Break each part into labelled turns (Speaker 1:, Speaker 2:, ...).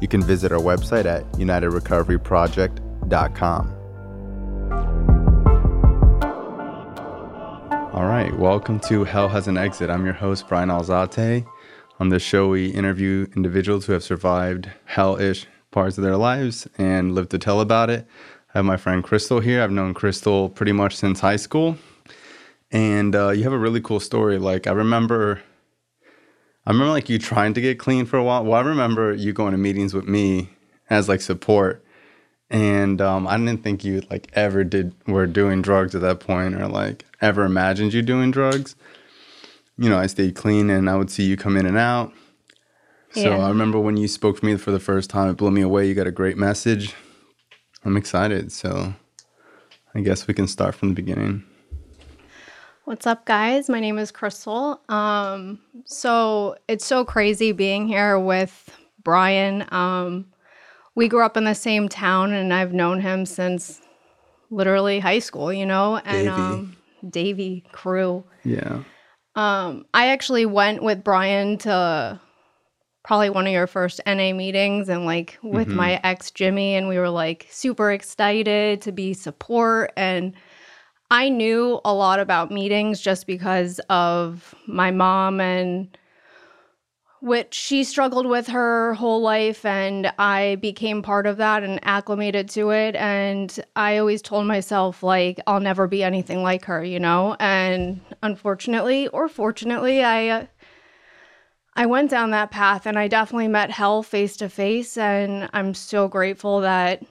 Speaker 1: You can visit our website at unitedrecoveryproject.com. All right, welcome to Hell Has an Exit. I'm your host, Bryan Alzate. On this show, we interview individuals who have survived hellish parts of their lives and live to tell about it. I have my friend Crystal here. I've known Crystal pretty much since high school. And uh, you have a really cool story. Like, I remember, I remember like you trying to get clean for a while. Well, I remember you going to meetings with me as like support. And um, I didn't think you like ever did were doing drugs at that point or like ever imagined you doing drugs you know, I stayed clean and I would see you come in and out. So
Speaker 2: Yeah.
Speaker 1: I remember when you spoke to me for the first time, it blew me away. You got a great message. I'm excited. So I guess we can start from the beginning.
Speaker 2: What's up, guys? My name is Crystal. Um, so it's so crazy being here with Bryan. Um, we grew up in the same town, and I've known him since literally high school. You know, and
Speaker 1: Davie.
Speaker 2: um, Davie crew.
Speaker 1: Yeah.
Speaker 2: Um, I actually went with Bryan to probably one of your first NA meetings and like with my ex Jimmy, and we were like super excited to be support. And I knew a lot about meetings just because of my mom and which she struggled with her whole life and I became part of that and acclimated to it and I always told myself like I'll never be anything like her, you know? And unfortunately or fortunately, I I went down that path and I definitely met hell face to face and I'm so grateful that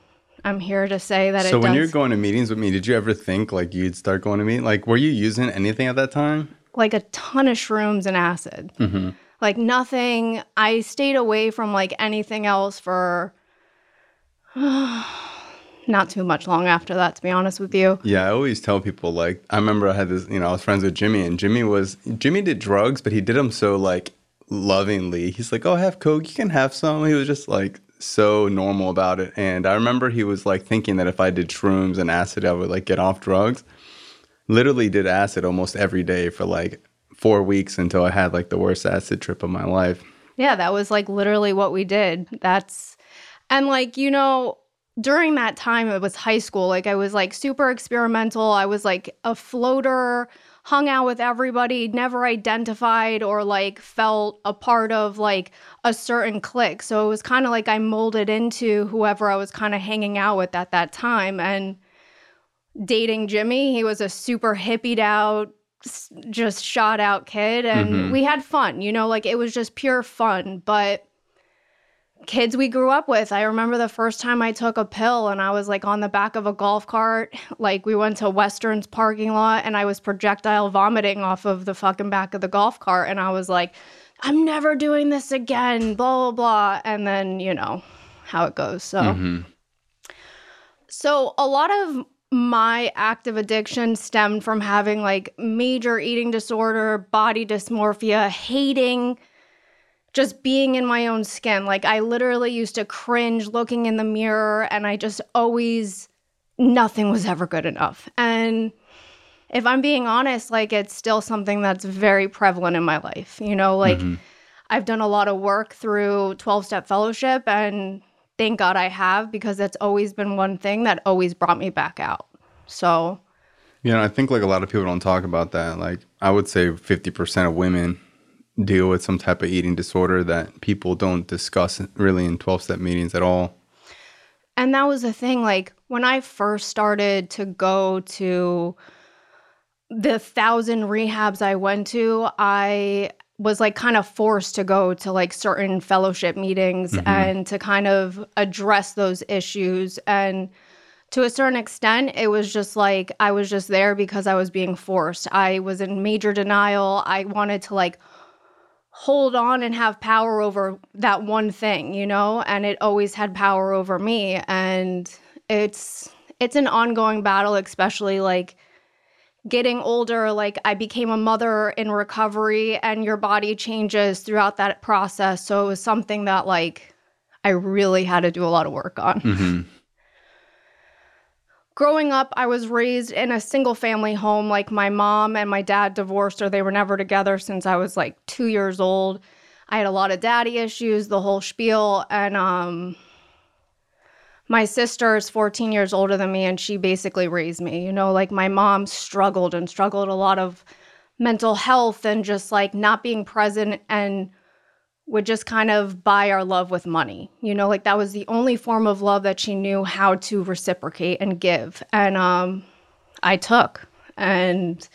Speaker 2: I'm here to say that
Speaker 1: So when you're going to meetings with me, did you ever think like you'd start going to meet? Like, were you using anything at that time?
Speaker 2: like a ton of shrooms and acid.
Speaker 1: Mm-hmm.
Speaker 2: Like nothing. I stayed away from like anything else for not too much long after that, to be honest with you.
Speaker 1: Yeah, I always tell people like I remember I had this, you know, I was friends with Jimmy and Jimmy was Jimmy did drugs, but he did them so like lovingly. He's like, "Oh, have coke, you can have some." He was just like so normal about it. And I remember he was like thinking that if I did shrooms and acid, I would like get off drugs. Literally did acid almost every day for like 4 weeks until I had like the worst acid trip of my life.
Speaker 2: Yeah, that was like literally what we did. That's and like, you know, during that time it was high school. Like I was like super experimental. I was like a floater, hung out with everybody, never identified or like felt a part of like a certain clique. So it was kind of like I molded into whoever I was kind of hanging out with at that time and dating Jimmy, he was a super hippied out just shot out kid and
Speaker 1: Mhm.
Speaker 2: we had fun you know like it was just pure fun but kids we grew up with i remember the first time i took a pill and i was like on the back of a golf cart like we went to western's parking lot and i was projectile vomiting off of the fucking back of the golf cart and i was like i'm never doing this again blah blah blah and then you know how it goes so
Speaker 1: Mhm.
Speaker 2: so a lot of my active addiction stemmed from having like major eating disorder, body dysmorphia, hating just being in my own skin. Like I literally used to cringe looking in the mirror and I just always nothing was ever good enough. And if I'm being honest, like it's still something that's very prevalent in my life. You know, like
Speaker 1: Mhm.
Speaker 2: I've done a lot of work through 12 step fellowship and thank God I have because that's always been one thing that always brought me back out. So,
Speaker 1: You know, I think like a lot of people don't talk about that. Like I would say 50% of women deal with some type of eating disorder that people don't discuss really in 12 step meetings at all.
Speaker 2: and that was the thing like when I first started to go to the thousand rehabs I went to, I was like kind of forced to go to like certain fellowship meetings
Speaker 1: Mhm.
Speaker 2: and to kind of address those issues and to a certain extent it was just like I was just there because I was being forced. I was in major denial. I wanted to like hold on and have power over that one thing, you know? And it always had power over me and it's it's an ongoing battle especially like getting older like I became a mother in recovery and your body changes throughout that process. So it was something that like I really had to do a lot of work on.
Speaker 1: Mm-hmm.
Speaker 2: Growing up, I was raised in a single family home. Like my mom and my dad divorced, or they were never together since I was like two years old. I had a lot of daddy issues, the whole spiel. And um, my sister is 14 years older than me, and she basically raised me. You know, like my mom struggled and struggled a lot of mental health and just like not being present and would just kind of buy our love with money. You know, like that was the only form of love that she knew how to reciprocate and give. And um I took and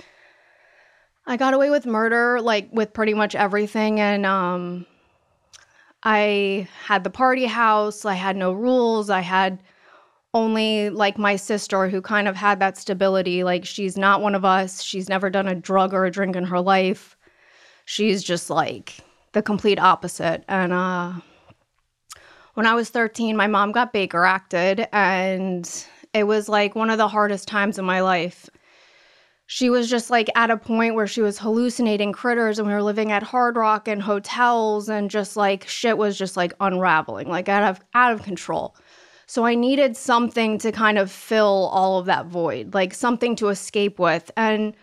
Speaker 2: I got away with murder like with pretty much everything and um I had the party house, I had no rules, I had only like my sister who kind of had that stability like she's not one of us, she's never done a drug or a drink in her life. She's just like the complete opposite. And uh, when I was 13, my mom got Baker acted, and it was like one of the hardest times in my life. She was just like at a point where she was hallucinating critters, and we were living at Hard Rock and hotels, and just like shit was just like unraveling, like out of out of control. So I needed something to kind of fill all of that void, like something to escape with. And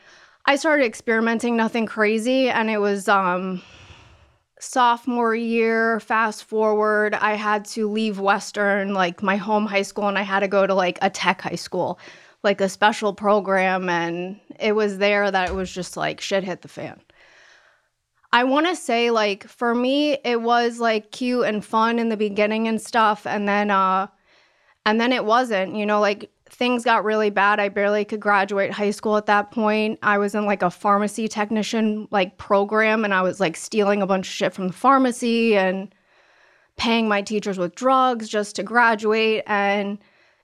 Speaker 2: I started experimenting, nothing crazy, and it was um sophomore year, fast forward, I had to leave Western, like my home high school, and I had to go to like a tech high school, like a special program. And it was there that it was just like shit hit the fan. I want to say, like, for me, it was like cute and fun in the beginning and stuff. And then, uh, and then it wasn't, you know, like things got really bad. I barely could graduate high school at that point. I was in like a pharmacy technician like program and I was like stealing a bunch of shit from the pharmacy and paying my teachers with drugs just to graduate and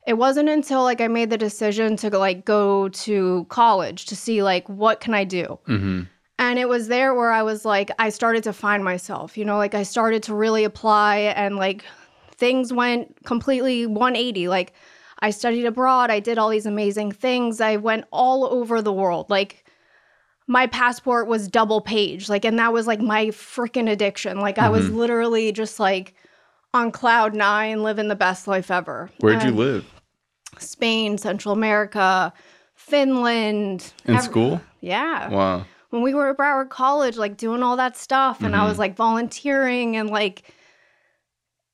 Speaker 2: it wasn't until like I made the decision to like go to college to see like what can I do.
Speaker 1: Mm-hmm.
Speaker 2: And it was there where I was like I started to find myself, you know, like I started to really apply and like things went completely 180 like I studied abroad. I did all these amazing things. I went all over the world. Like my passport was double page. Like, and that was like my freaking addiction. Like, I was mm-hmm. literally just like on cloud nine, living the best life ever.
Speaker 1: Where'd you
Speaker 2: um,
Speaker 1: live?
Speaker 2: Spain, Central America, Finland.
Speaker 1: In
Speaker 2: ev-
Speaker 1: school?
Speaker 2: Yeah.
Speaker 1: Wow.
Speaker 2: When we were at Broward College, like doing all that stuff, and I mm-hmm. was like volunteering and like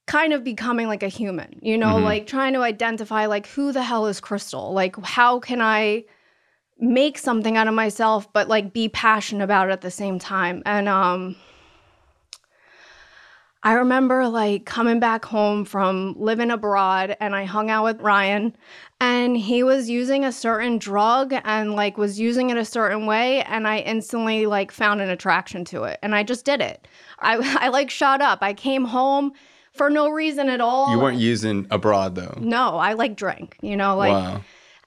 Speaker 2: kind of becoming like a human, you know,
Speaker 1: Mhm.
Speaker 2: like trying to identify like who the hell is Crystal? Like how can I make something out of myself but like be passionate about it at the same time? And um I remember like coming back home from living abroad and I hung out with Ryan and he was using a certain drug and like was using it a certain way and I instantly like found an attraction to it and I just did it. I I like shot up. I came home for no reason at all.
Speaker 1: You weren't using abroad though.
Speaker 2: No, I like drank, you know, like
Speaker 1: wow.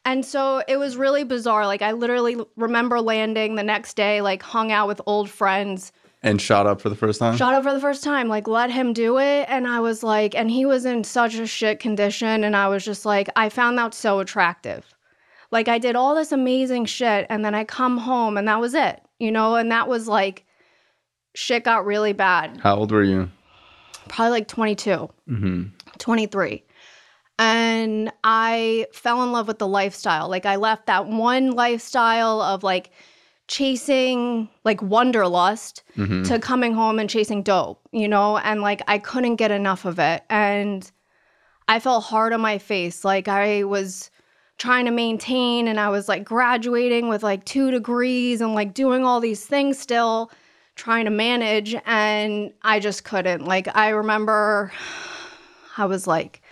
Speaker 2: and so it was really bizarre. Like I literally remember landing the next day, like hung out with old friends,
Speaker 1: And shot up for the first time?
Speaker 2: shot up for the first time, like let him do it. And I was like, and he was in such a shit condition. And I was just like, I found that so attractive. Like I did all this amazing shit and then I come home and that was it, you know, and that was like shit got really bad.
Speaker 1: How old were you?
Speaker 2: Probably like 22.
Speaker 1: Mm-hmm.
Speaker 2: 23. And I fell in love with the lifestyle. Like I left that one lifestyle of like chasing like wanderlust
Speaker 1: Mm-hmm.
Speaker 2: to coming home and chasing dope, you know? And like I couldn't get enough of it. And I felt hard on my face. Like I was trying to maintain and I was like graduating with like two degrees and like doing all these things still, trying to manage. And I just couldn't. Like I remember I was like,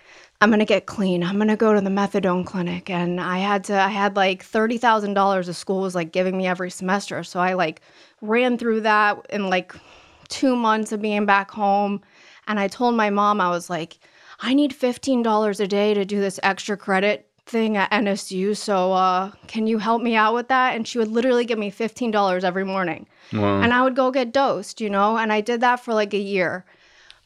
Speaker 2: I'm gonna get clean. I'm gonna go to the methadone clinic. And I had to, I had like $30,000 of school was like giving me every semester. So I like ran through that in like two months of being back home. And I told my mom, I was like, I need $15 a day to do this extra credit thing at NSU. So uh, can you help me out with that? And she would literally give me $15 every morning.
Speaker 1: Wow.
Speaker 2: And I would go get dosed, you know? And I did that for like a year.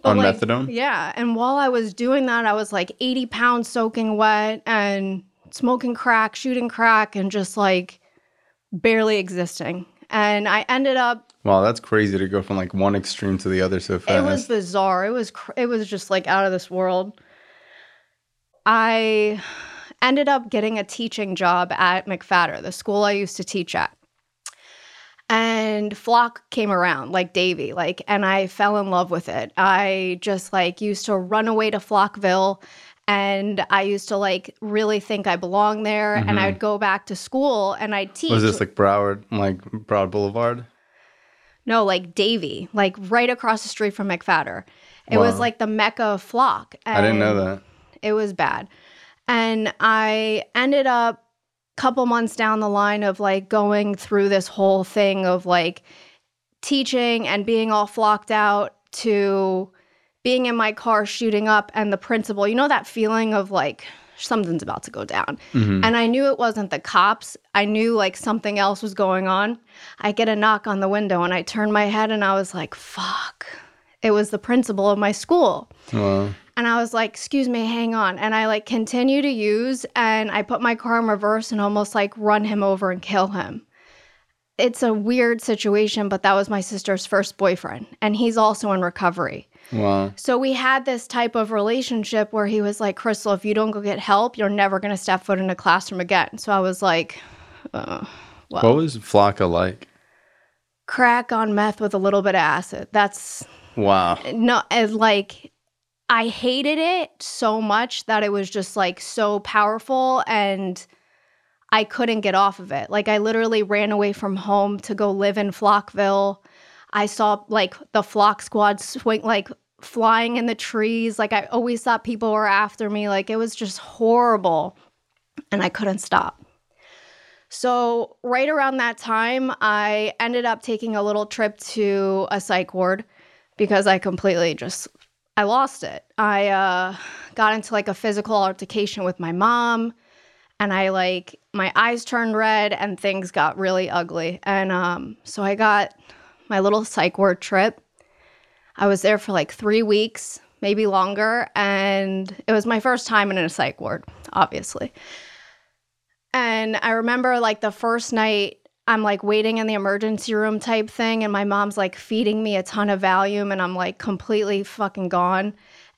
Speaker 1: On
Speaker 2: like,
Speaker 1: methadone?
Speaker 2: Yeah. And while I was doing that, I was like 80 pounds soaking wet and smoking crack, shooting crack, and just like barely existing. And I ended up
Speaker 1: Wow, that's crazy to go from like one extreme to the other so fast.
Speaker 2: it was bizarre. It was cr- it was just like out of this world. I ended up getting a teaching job at McFatter, the school I used to teach at. And Flock came around like Davie, like, and I fell in love with it. I just like used to run away to Flockville and I used to like really think I belonged there. And mm-hmm. I would go back to school and I'd teach.
Speaker 1: was this like Broward, like Broward Boulevard?
Speaker 2: No, like Davie, like right across the street from McFatter. It was like the mecca of flock.
Speaker 1: I didn't know that.
Speaker 2: It was bad. And I ended up a couple months down the line of like going through this whole thing of like teaching and being all flocked out to being in my car shooting up and the principal, you know that feeling of like something's about to go down.
Speaker 1: Mhm.
Speaker 2: And I knew it wasn't the cops. I knew like something else was going on. I get a knock on the window and I turn my head and I was like, fuck. It was the principal of my school.
Speaker 1: Wow.
Speaker 2: And I was like, excuse me, hang on. And I like continue to use and I put my car in reverse and almost like run him over and kill him. It's a weird situation, but that was my sister's first boyfriend. And he's also in recovery.
Speaker 1: Wow.
Speaker 2: So we had this type of relationship where he was like, Crystal, if you don't go get help, you're never going to step foot in a classroom again. So I was like, uh, well,
Speaker 1: What was Flakka like?
Speaker 2: crack on meth with a little bit of acid. That's
Speaker 1: Wow.
Speaker 2: no, it's like I hated it so much that it was just like so powerful and I couldn't get off of it. Like I literally ran away from home to go live in Flockville. I saw like the flock squad swing like flying in the trees. Like I always thought people were after me. Like it was just horrible. And I couldn't stop. So, right around that time, I ended up taking a little trip to a psych ward because I completely just I lost it. I uh, got into like a physical altercation with my mom, and I like my eyes turned red and things got really ugly. And um, so I got my little psych ward trip. I was there for like three weeks, maybe longer, and it was my first time in a psych ward, obviously. And I remember like the first night, I'm like waiting in the emergency room type thing, and my mom's like feeding me a ton of Valium, and I'm like completely fucking gone.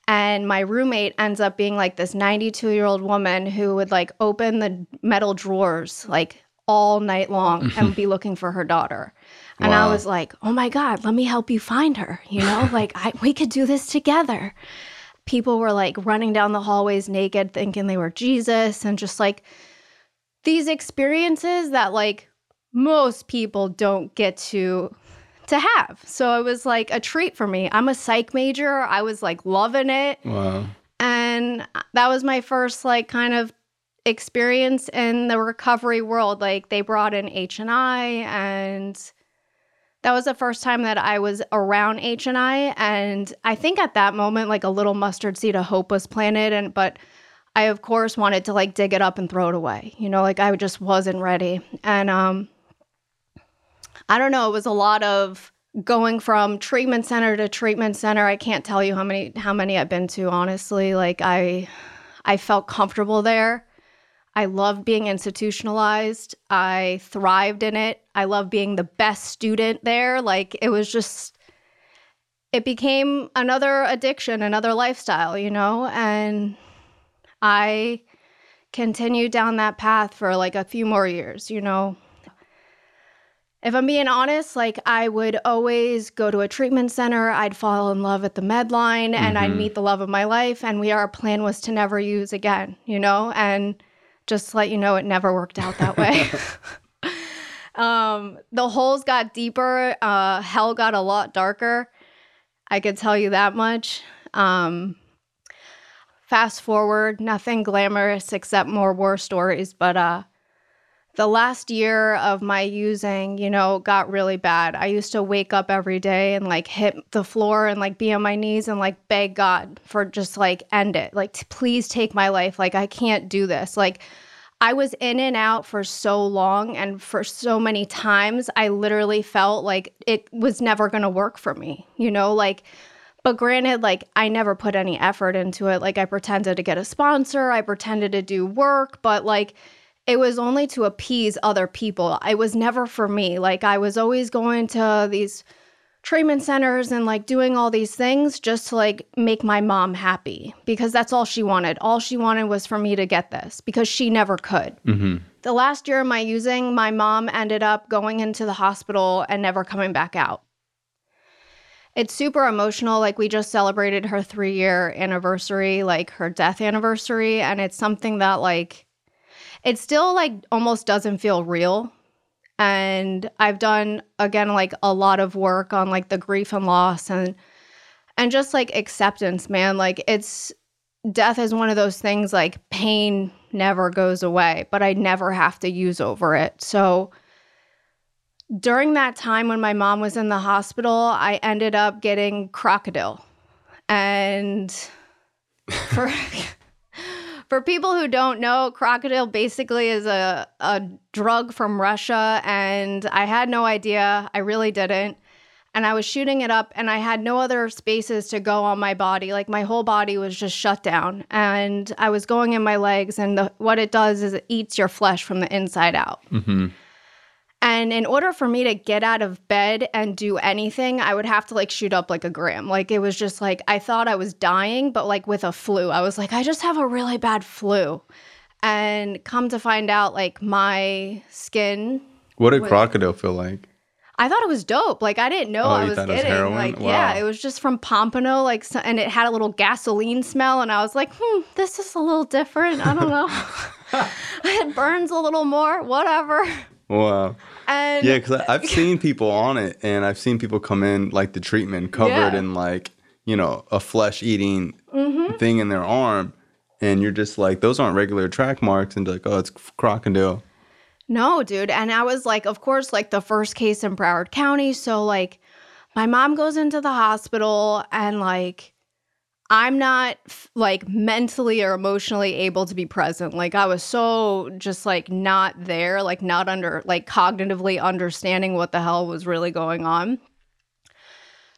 Speaker 2: And my roommate ends up being like this 92 year old woman who would like open the metal drawers like all night long and be looking for her daughter. And I was like, oh my God, let me help you find her. You know, like I, we could do this together. People were like running down the hallways naked, thinking they were Jesus, and just like these experiences that like most people don't get to to have. So it was like a treat for me. I'm a psych major. I was like loving it
Speaker 1: Wow.
Speaker 2: and that was my first like kind of experience in the recovery world. Like they brought in H&I and that was the first time that I was around H&I and I think at that moment like a little mustard seed of hope was planted and but I of course wanted to like dig it up and throw it away. You know, like I just wasn't ready. And um I don't know, it was a lot of going from treatment center to treatment center. I can't tell you how many how many I've been to honestly. Like I I felt comfortable there. I loved being institutionalized. I thrived in it. I love being the best student there. Like it was just it became another addiction, another lifestyle, you know? And I continued down that path for like a few more years, you know. If I'm being honest, like I would always go to a treatment center, I'd fall in love at the med line and I'd
Speaker 1: Mhm.
Speaker 2: meet the love of my life and we our plan was to never use again, you know? And just to let you know it never worked out that way. um the holes got deeper, uh hell got a lot darker. I could tell you that much. Um fast forward, nothing glamorous except more war stories, but uh the last year of my using, you know, got really bad. I used to wake up every day and like hit the floor and like be on my knees and like beg God for just like end it. Like, t- please take my life. Like, I can't do this. Like, I was in and out for so long and for so many times, I literally felt like it was never going to work for me, you know, like, but granted, like, I never put any effort into it. Like, I pretended to get a sponsor, I pretended to do work, but like, it was only to appease other people. It was never for me. Like I was always going to these treatment centers and like doing all these things just to like make my mom happy because that's all she wanted. All she wanted was for me to get this because she never could.
Speaker 1: Mm-hmm.
Speaker 2: The last year of my using, my mom ended up going into the hospital and never coming back out. It's super emotional. Like, we just celebrated her three year anniversary, like her death anniversary. And it's something that, like, it still like almost doesn't feel real. And i've done again like a lot of work on like the grief and loss and and just like acceptance man. Like it's death is one of those things like pain never goes away but i never have to use over it. So during that time when my mom was in the hospital i ended up getting Krokodil. And for for people who don't know, Krokodil basically is a, a drug from Russia, and I had no idea. I really didn't. And I was shooting it up, and I had no other spaces to go on my body. Like my whole body was just shut down, and I was going in my legs. And the, what it does is it eats your flesh from the inside out.
Speaker 1: Mm-hmm.
Speaker 2: And in order for me to get out of bed and do anything, I would have to like shoot up like a gram. Like it was just like I thought I was dying, but like with a flu. I was like, I just have a really bad flu. And come to find out, like my skin.
Speaker 1: What did Krokodil feel like?
Speaker 2: I thought it was dope. Like I didn't know
Speaker 1: Oh,
Speaker 2: I
Speaker 1: you
Speaker 2: was
Speaker 1: was
Speaker 2: getting.
Speaker 1: heroin?
Speaker 2: like
Speaker 1: Wow.
Speaker 2: yeah, it was just from Pompano. Like so, and it had a little gasoline smell, and I was like, hmm, this is a little different. I don't know. it burns a little more. Whatever.
Speaker 1: Wow.
Speaker 2: And
Speaker 1: Yeah, because I've seen people on it, and I've seen people come in like the treatment covered
Speaker 2: Yeah.
Speaker 1: in like you know a flesh eating
Speaker 2: Mm-hmm.
Speaker 1: thing in their arm, and you're just like those aren't regular track marks, and like oh it's Krokodil.
Speaker 2: No, dude. And I was like, of course, like the first case in Broward County. So, like, my mom goes into the hospital and, like, I'm not like mentally or emotionally able to be present. Like, I was so just like not there, like, not under, like, cognitively understanding what the hell was really going on.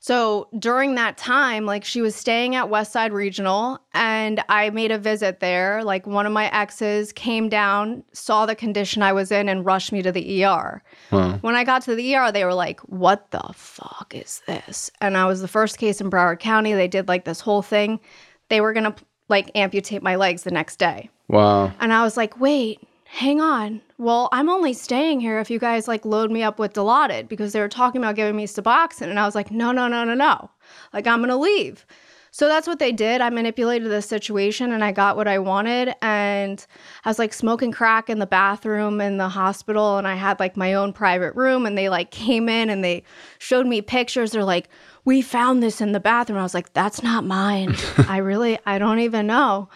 Speaker 2: So during that time, like she was staying at Westside Regional and I made a visit there. Like one of my exes came down, saw the condition I was in, and rushed me to the ER.
Speaker 1: Huh.
Speaker 2: When I got to the ER, they were like, What the fuck is this? And I was the first case in Broward County. They did like this whole thing. They were gonna like amputate my legs the next day.
Speaker 1: Wow.
Speaker 2: And I was like, wait, hang on. Well, I'm only staying here if you guys like load me up with Dilaudid because they were talking about giving me Suboxone. And I was like, no, no, no, no, no. Like, I'm going to leave. So that's what they did. I manipulated the situation and I got what I wanted. And I was like smoking crack in the bathroom in the hospital. And I had like my own private room. And they like came in and they showed me pictures. They're like, we found this in the bathroom. I was like, that's not mine. I really, I don't even know.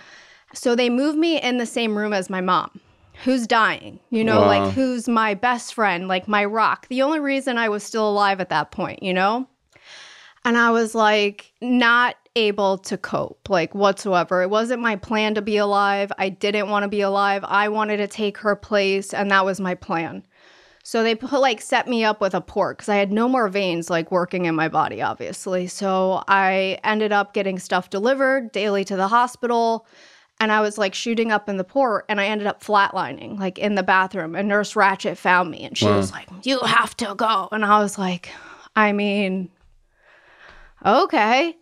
Speaker 2: So they moved me in the same room as my mom, who's dying, you know,
Speaker 1: Wow.
Speaker 2: like who's my best friend, like my rock. The only reason I was still alive at that point, you know? And I was like, not able to cope, like whatsoever. It wasn't my plan to be alive. I didn't want to be alive. I wanted to take her place, and that was my plan. So they put like set me up with a port because I had no more veins like working in my body, obviously. So I ended up getting stuff delivered daily to the hospital. And I was like shooting up in the port and I ended up flatlining like in the bathroom. And Nurse Ratched found me and she
Speaker 1: Wow.
Speaker 2: was like, You have to go. And I was like, I mean, okay.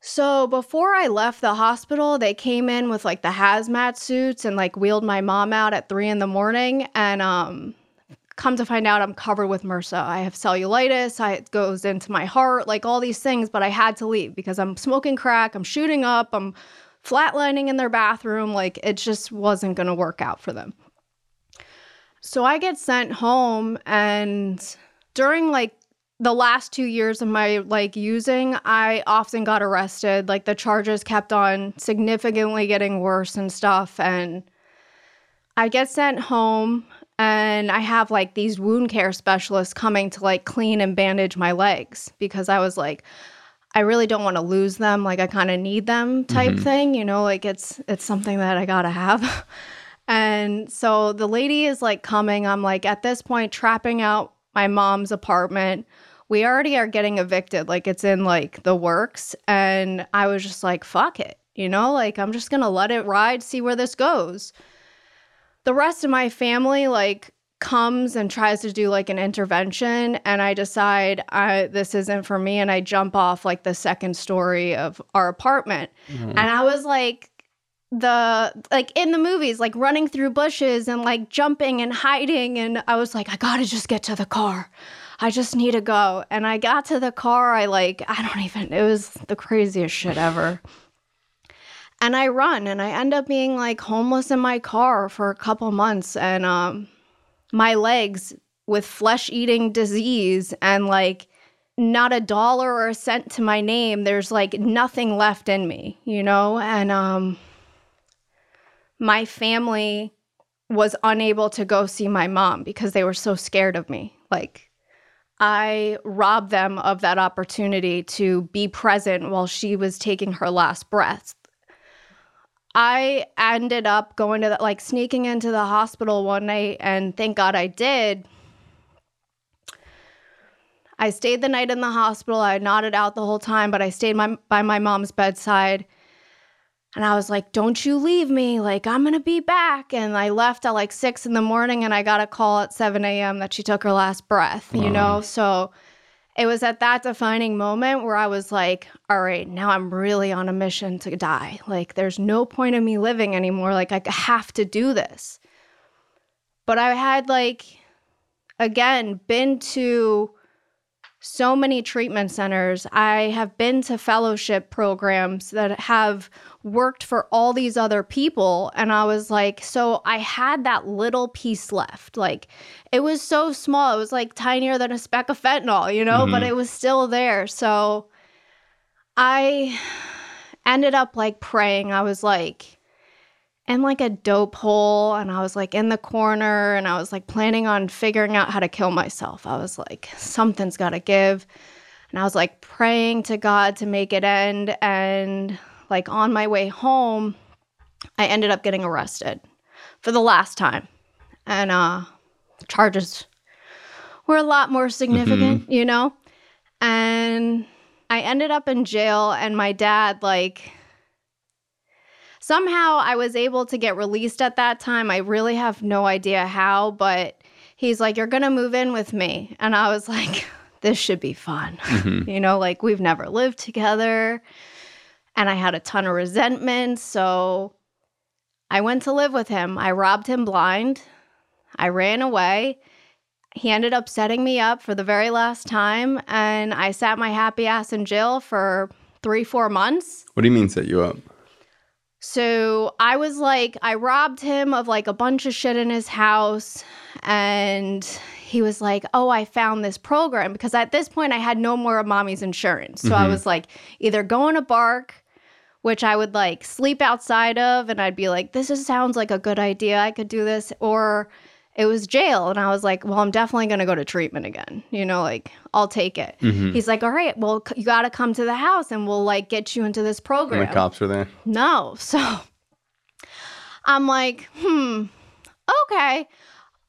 Speaker 2: So before I left the hospital, they came in with like the hazmat suits and like wheeled my mom out at three in the morning. And um, come to find out, I'm covered with MRSA. I have cellulitis. I, it goes into my heart, like all these things. But I had to leave because I'm smoking crack. I'm shooting up. I'm flatlining in their bathroom. Like it just wasn't going to work out for them. So I get sent home and during like the last 2 years of my like using, I often got arrested. Like the charges kept on significantly getting worse and stuff and I get sent home and I have like these wound care specialists coming to like clean and bandage my legs because I was like I really don't want to lose them like I kind of need them type mm-hmm. thing, you know, like it's it's something that I got to have. and so the lady is like coming, I'm like at this point trapping out my mom's apartment. We already are getting evicted, like it's in like the works and I was just like fuck it. You know, like I'm just going to let it ride, see where this goes the rest of my family like comes and tries to do like an intervention and i decide I, this isn't for me and i jump off like the second story of our apartment. And i was like the like in the movies like running through bushes and like jumping and hiding and i was like i gotta just get to the car. I just need to go. And i got to the car i like i don't even it was the craziest shit ever. And I run and I end up being like homeless in my car for a couple months and um my legs with flesh eating disease and like not a dollar or a cent to my name there's like nothing left in me you know? And um my family was unable to go see my mom because they were so scared of me. Like I robbed them of that opportunity to be present while she was taking her last breath I ended up going to the, like sneaking into the hospital one night, and thank God I did. I stayed the night in the hospital. I nodded out the whole time, but I stayed my, by my mom's bedside. And I was like, don't you leave me. Like, I'm going to be back. And I left at like six in the morning, and I got a call at 7 a.m. that she took her last breath, you know? So it was at that defining moment where I was like, all right, now I'm really on a mission to die. Like, there's no point in me living anymore. Like, I have to do this. But I had, like, again, been to so many treatment centers. I have been to fellowship programs that have worked for all these other people. And I was like, so I had that little piece left. Like, it was so small. It was like tinier than a speck of fentanyl, you know, but mm-hmm. it was still there. So I ended up like praying. I was like, in like a dope hole and I was like in the corner and I was like planning on figuring out how to kill myself. I was like, something's got to give. And I was like praying to God to make it end. And like on my way home, I ended up getting arrested for the last time. And uh, the charges were a lot more significant, you know? And I ended up in jail, and my dad, like, somehow I was able to get released at that time. I really have no idea how, but he's like, You're going to move in with me. And I was like, This should be fun. Mm-hmm. you know, like we've never lived together. And I had a ton of resentment. So I went to live with him. I robbed him blind. I ran away. He ended up setting me up for the very last time. And I sat my happy ass in jail for three, four months.
Speaker 1: What do you mean set you up?
Speaker 2: So I was like, I robbed him of like a bunch of shit in his house. And he was like, Oh, I found this program. Because at this point, I had no more of mommy's insurance. So I mm-hmm. was like, either going to BARC, which I would like sleep outside of, and I'd be like, This is, sounds like a good idea. I could do this. Or it was jail. And I was like, Well, I'm definitely going to go to treatment again. You know, like, I'll take it. He's like, All right, well, c- you got to come to the house and we'll like get you into this
Speaker 1: And
Speaker 2: program.
Speaker 1: the cops are there.
Speaker 2: No. So I'm like, hmm, okay,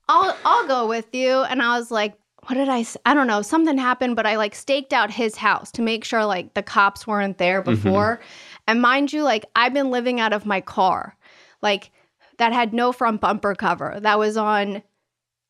Speaker 2: I'll I'll go with you. And I was like, what did I? s- I don't know. Something happened, but I like staked out his house to make sure like the cops weren't there before. And mind you, like I've been living out of my car, like that had no front bumper cover. That was on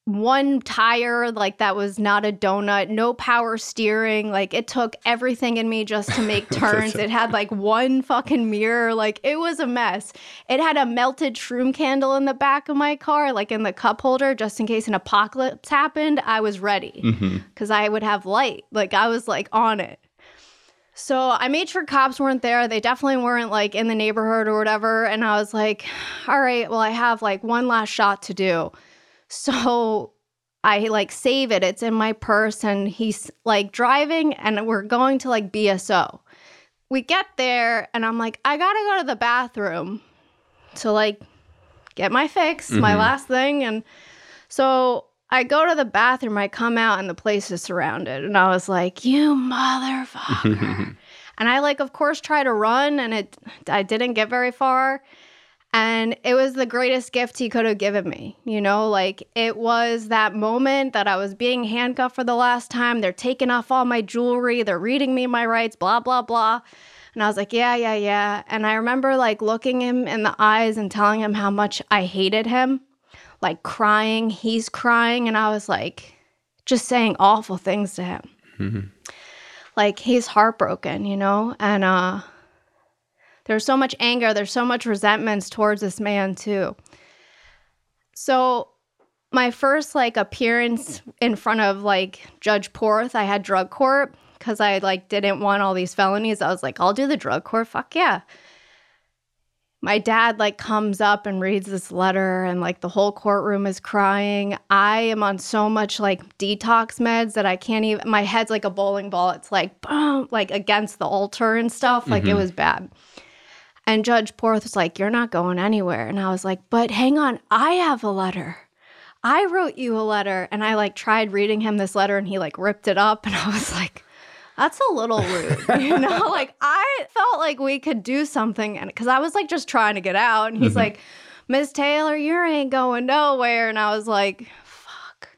Speaker 2: one tire, like that was not a donut, no power steering. Like it took everything in me just to make turns. it had like one fucking mirror. Like it was a mess. It had a melted shroom candle in the back of my car, like in the cup holder, just in case an apocalypse happened. I was ready
Speaker 1: mm-hmm.
Speaker 2: because I would have light. Like I was like on it. So I made sure cops weren't there. They definitely weren't like in the neighborhood or whatever. And I was like, all right, well, I have like one last shot to do. So I like save it. It's in my purse. And he's like driving and we're going to like BSO. We get there and I'm like, I gotta go to the bathroom to like get my fix, my
Speaker 1: Mhm.
Speaker 2: last thing. And So I go to the bathroom, I come out, and the place is surrounded. And I was like, you motherfucker. and I, like, of course, try to run, and it, I didn't get very far. And it was the greatest gift he could have given me. You know, like it was that moment that I was being handcuffed for the last time. They're taking off all my jewelry, they're reading me my rights, blah, blah, blah. And I was like, yeah, yeah, yeah. And I remember like looking him in the eyes and telling him how much I hated him, like crying. He's crying. And I was like, just saying awful things to him. Mm-hmm. Like he's heartbroken, you know? And, uh, there's so much anger, there's so much resentments towards this man too. So my first like appearance in front of like Judge Porth, I had drug court because I like didn't want all these felonies. I was like, I'll do the drug court. Fuck yeah. My dad like comes up and reads this letter and like the whole courtroom is crying. I am on so much like detox meds that I can't even my head's like a bowling ball. It's like boom, like against the altar and stuff. Like mm-hmm. it was bad. And Judge Porth was like, You're not going anywhere. And I was like, But hang on, I have a letter. I wrote you a letter. And I like tried reading him this letter and he like ripped it up. And I was like, that's a little rude, you know? like I felt like we could do something and cuz I was like just trying to get out and he's mm-hmm. like, "Miss Taylor, you ain't going nowhere." And I was like, "Fuck."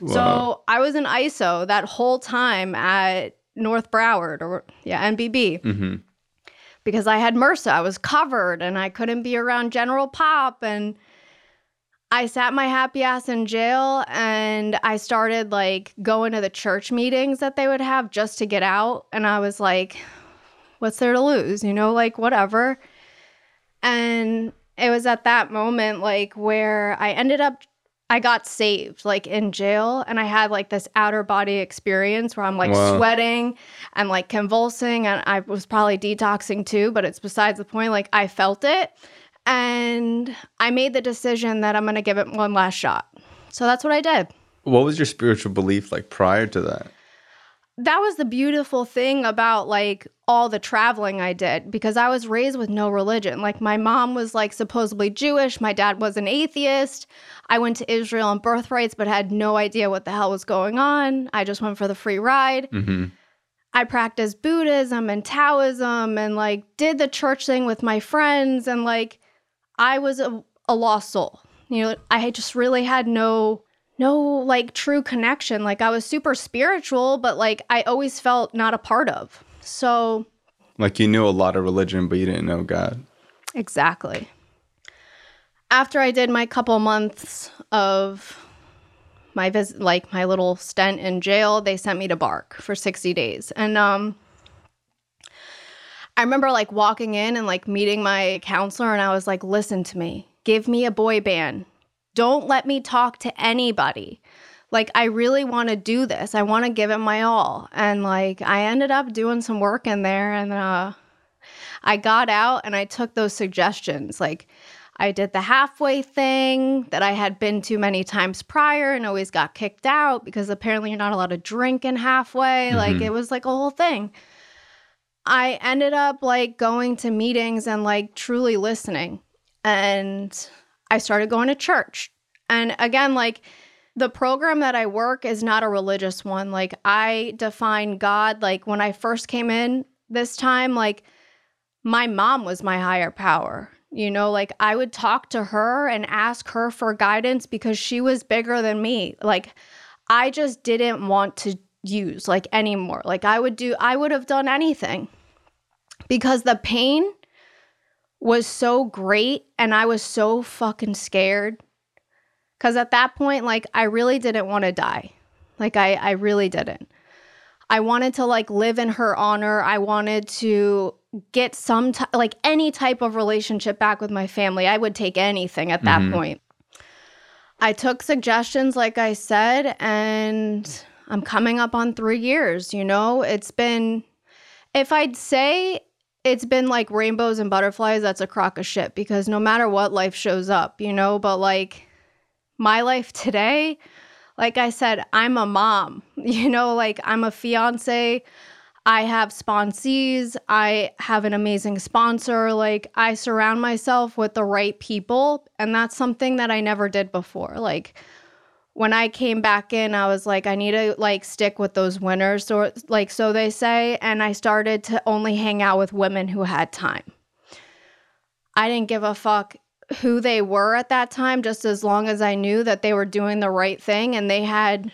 Speaker 2: Wow. So, I was in ISO that whole time at North Broward or yeah, NBB. Mm-hmm because I had MRSA. I was covered and I couldn't be around General Pop. And I sat my happy ass in jail and I started like going to the church meetings that they would have just to get out. And I was like, what's there to lose? You know, like whatever. And it was at that moment like where I ended up I got saved like in jail and I had like this outer body experience where I'm like wow. sweating and like convulsing and I was probably detoxing too, but it's besides the point. Like I felt it and I made the decision that I'm going to give it one last shot. So that's what I did.
Speaker 1: What was your spiritual belief like prior to that?
Speaker 2: that was the beautiful thing about like all the traveling I did because I was raised with no religion. Like my mom was like supposedly Jewish, my dad was an atheist. I went to Israel on birthrights but had no idea what the hell was going on. I just went for the free ride. Mm-hmm. I practiced Buddhism and Taoism and like did the church thing with my friends and like I was a, a lost soul. You know, I just really had no no like true connection. Like I was super spiritual, but like I always felt not a part of. So
Speaker 1: like you knew a lot of religion, but you didn't know God.
Speaker 2: Exactly. After I did my couple months of my visit, like my little stint in jail, they sent me to BARC for 60 days. And um I remember like walking in and like meeting my counselor and I was like, "Listen to me. Give me a boy band. Don't let me talk to anybody. Like, I really want to do this. I want to give it my all. And like, I ended up doing some work in there and uh, I got out and I took those suggestions. Like, I did the halfway thing that I had been to many times prior and always got kicked out because apparently you're not allowed to drink in halfway. Mm-hmm. Like, it was like a whole thing. I ended up like going to meetings and like truly listening. And I started going to church. And again, like the program that I work is not a religious one. Like I define God, like when I first came in this time, like my mom was my higher power. You know, like I would talk to her and ask her for guidance because she was bigger than me. Like I just didn't want to use like anymore. Like I would do, I would have done anything because the pain was so great and I was so fucking scared. Cause at that point, like I really didn't want to die. Like I, I really didn't. I wanted to like live in her honor. I wanted to get some t- like any type of relationship back with my family. I would take anything at that mm-hmm. point. I took suggestions, like I said, and I'm coming up on three years. You know, it's been, if I'd say it's been like rainbows and butterflies that's a crock of shit because no matter what life shows up you know? But like my life today like i said i'm a mom you know? Like i'm a fiance. I have sponsees. I have an amazing sponsor. Like i surround myself with the right people and that's something that i never did before. Like when I came back in, I was like, I need to like stick with those winners, or like so they say. And I started to only hang out with women who had time. I didn't give a fuck who they were at that time, just as long as I knew that they were doing the right thing and they had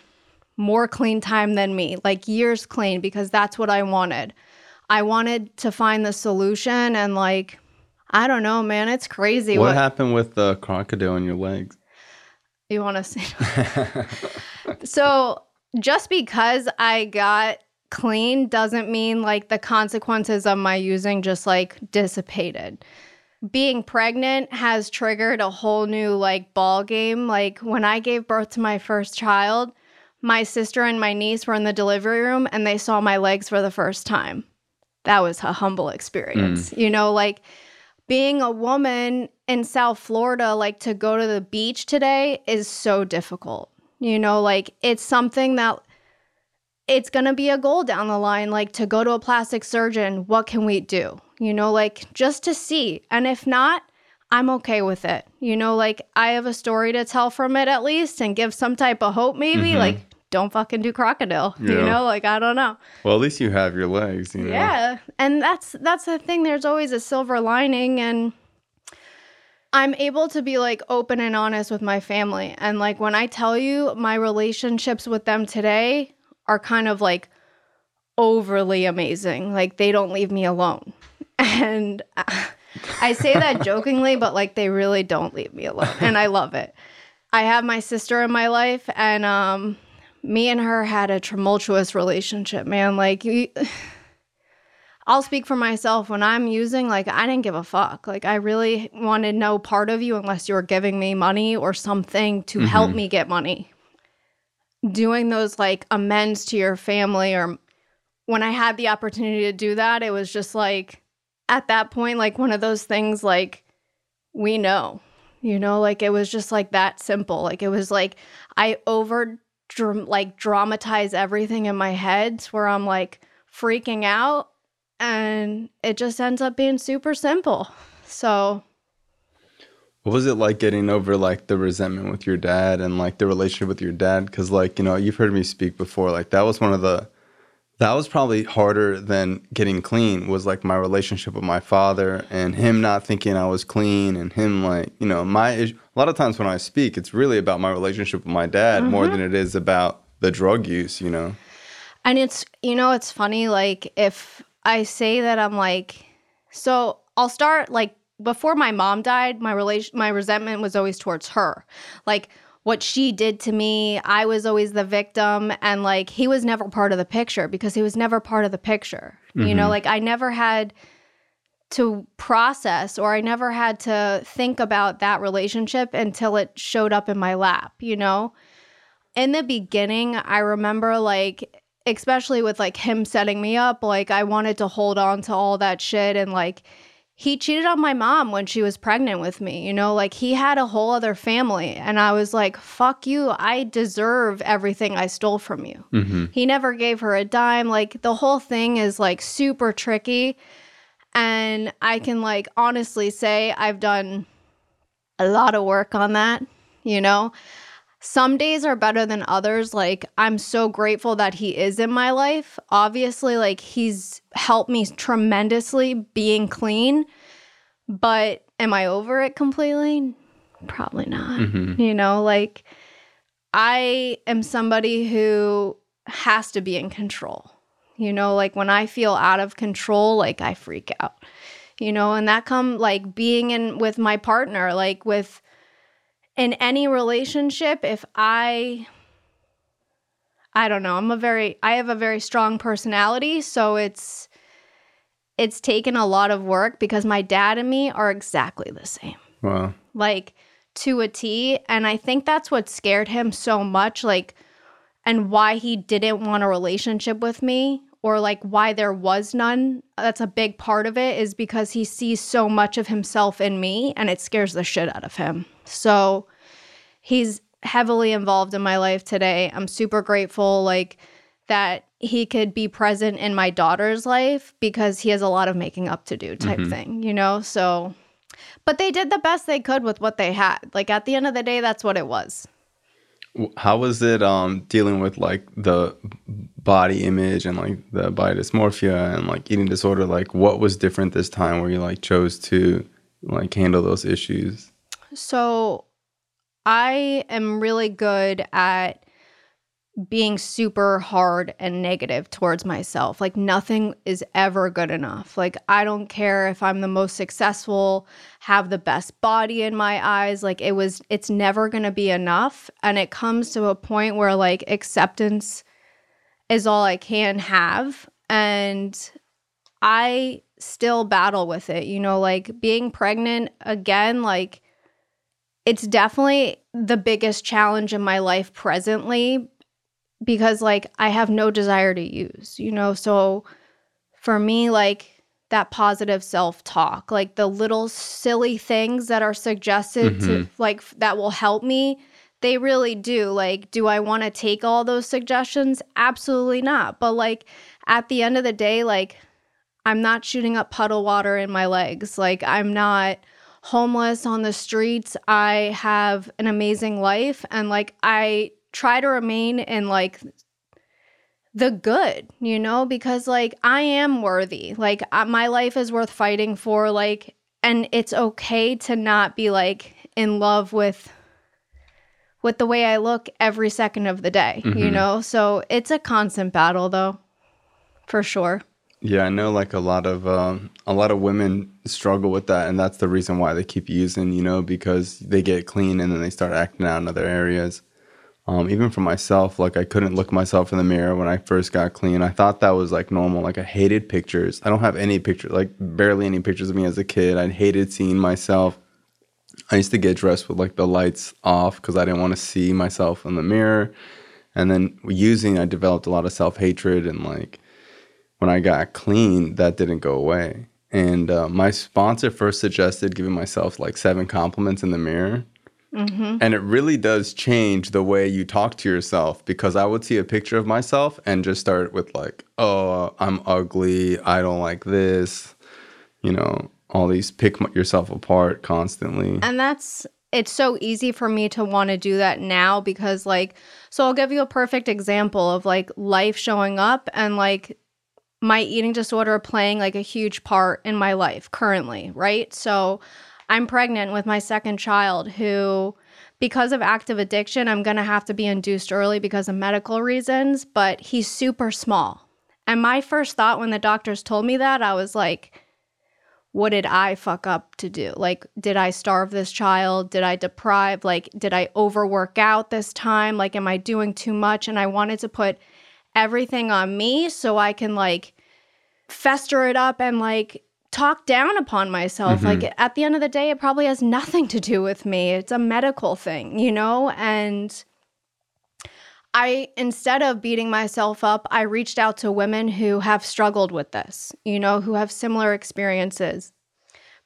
Speaker 2: more clean time than me, like years clean, because that's what I wanted. I wanted to find the solution and like I don't know, man, it's crazy.
Speaker 1: What, what happened with the Krokodil in your legs?
Speaker 2: You want to see? so, just because I got clean doesn't mean like the consequences of my using just like dissipated. Being pregnant has triggered a whole new like ball game. Like when I gave birth to my first child, my sister and my niece were in the delivery room and they saw my legs for the first time. That was a humble experience. Mm. You know, like being a woman in South Florida, like to go to the beach today is so difficult. You know, like it's something that it's going to be a goal down the line, like to go to a plastic surgeon. What can we do? You know, like just to see. And if not, I'm okay with it. You know, like I have a story to tell from it at least and give some type of hope, maybe. Mm-hmm. Like, don't fucking do Krokodil. Yeah. You know, like I don't know.
Speaker 1: Well, at least you have your legs, you know.
Speaker 2: Yeah. And that's that's the thing. There's always a silver lining and I'm able to be like open and honest with my family. And like when I tell you my relationships with them today are kind of like overly amazing. Like they don't leave me alone. And I say that jokingly, but like they really don't leave me alone. And I love it. I have my sister in my life and um me and her had a tumultuous relationship, man. Like, you, I'll speak for myself when I'm using, like, I didn't give a fuck. Like, I really wanted no part of you unless you were giving me money or something to mm-hmm. help me get money. Doing those, like, amends to your family, or when I had the opportunity to do that, it was just like, at that point, like, one of those things, like, we know, you know, like, it was just like that simple. Like, it was like, I over like dramatize everything in my head where I'm like freaking out and it just ends up being super simple. So
Speaker 1: what was it like getting over like the resentment with your dad and like the relationship with your dad cuz like you know you've heard me speak before like that was one of the that was probably harder than getting clean was like my relationship with my father and him not thinking I was clean and him like you know my a lot of times when I speak it's really about my relationship with my dad mm-hmm. more than it is about the drug use you know
Speaker 2: and it's you know it's funny like if I say that I'm like so I'll start like before my mom died my relation my resentment was always towards her like what she did to me. I was always the victim. And like, he was never part of the picture because he was never part of the picture. Mm-hmm. You know, mm-hmm. like, I never had to process or I never had to think about that relationship until it showed up in my lap, you know? In the beginning, I remember like, especially with like him setting me up, like, I wanted to hold on to all that shit and like, he cheated on my mom when she was pregnant with me. You know, like he had a whole other family. And I was like, fuck you. I deserve everything I stole from you. Mm-hmm. He never gave her a dime. Like the whole thing is like super tricky. And I can like honestly say I've done a lot of work on that, you know? Some days are better than others. Like, I'm so grateful that he is in my life. Obviously, like, he's helped me tremendously being clean. But am I over it completely? Probably not. Mm-hmm. You know, like, I am somebody who has to be in control. You know, like, when I feel out of control, like, I freak out. You know, and that come like being in with my partner, like with in any relationship if i i don't know i'm a very i have a very strong personality so it's it's taken a lot of work because my dad and me are exactly the same.
Speaker 1: Wow.
Speaker 2: Like to a t and i think that's what scared him so much like and why he didn't want a relationship with me or like why there was none. That's a big part of it is because he sees so much of himself in me and it scares the shit out of him so he's heavily involved in my life today. I'm super grateful like that he could be present in my daughter's life because he has a lot of making up to do type mm-hmm. thing, you know? So but they did the best they could with what they had. Like at the end of the day that's what it was.
Speaker 1: how was it um dealing with like the body image and like the body dysmorphia and like eating disorder like what was different this time where you like chose to like handle those issues
Speaker 2: so i am really good at being super hard and negative towards myself. Like nothing is ever good enough. Like I don't care if I'm the most successful, have the best body in my eyes, like it was it's never going to be enough and it comes to a point where like acceptance is all I can have and I still battle with it. You know, like being pregnant again like it's definitely the biggest challenge in my life presently because like I have no desire to use, you know? So for me, like that positive self talk, like the little silly things that are suggested mm-hmm. to like that will help me, they really do. Like, do I want to take all those suggestions? Absolutely not. But like at the end of the day, like I'm not shooting up puddle water in my legs. Like I'm not homeless on the streets. I have an amazing life and like I try to remain in like the good, you know, because like I am worthy. Like uh, my life is worth fighting for like and it's okay to not be like in love with with the way I look every second of the day, mm-hmm. you know? So it's a constant battle though. For sure.
Speaker 1: Yeah, I know like a lot of um, a lot of women struggle with that and that's the reason why they keep using, you know, because they get clean and then they start acting out in other areas. Um, even for myself, like I couldn't look myself in the mirror when I first got clean. I thought that was like normal. Like I hated pictures. I don't have any pictures, like barely any pictures of me as a kid. I hated seeing myself. I used to get dressed with like the lights off because I didn't want to see myself in the mirror. And then using, I developed a lot of self hatred. And like when I got clean, that didn't go away. And uh, my sponsor first suggested giving myself like seven compliments in the mirror. Mm-hmm. And it really does change the way you talk to yourself because I would see a picture of myself and just start with, like, oh, I'm ugly. I don't like this. You know, all these pick yourself apart constantly.
Speaker 2: And that's, it's so easy for me to want to do that now because, like, so I'll give you a perfect example of like life showing up and like my eating disorder playing like a huge part in my life currently, right? So, I'm pregnant with my second child who because of active addiction, I'm going to have to be induced early because of medical reasons, but he's super small. And my first thought when the doctors told me that, I was like, what did I fuck up to do? Like, did I starve this child? Did I deprive? Like, did I overwork out this time? Like, am I doing too much? And I wanted to put everything on me so I can like fester it up and like talk down upon myself. Mm-hmm. Like at the end of the day, it probably has nothing to do with me. It's a medical thing, you know? And I, instead of beating myself up, I reached out to women who have struggled with this, you know, who have similar experiences.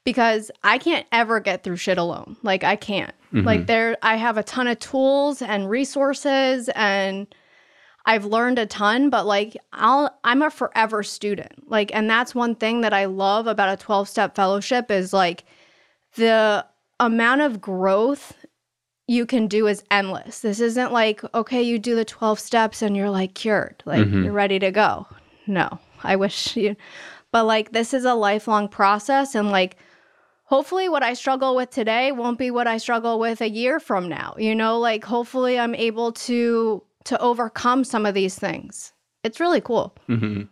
Speaker 2: Because I can't ever get through shit alone. Like I can't. Mm-hmm. Like there I have a ton of tools and resources and I've learned a ton, but like I'll I'm a forever student. Like and that's one thing that I love about a 12-step fellowship is like the amount of growth you can do is endless. This isn't like okay, you do the 12 steps and you're like cured. Like mm-hmm. you're ready to go. No. I wish you but like this is a lifelong process and like hopefully what I struggle with today won't be what I struggle with a year from now. You know, like hopefully I'm able to to overcome some of these things. It's really cool.
Speaker 1: Mm-hmm.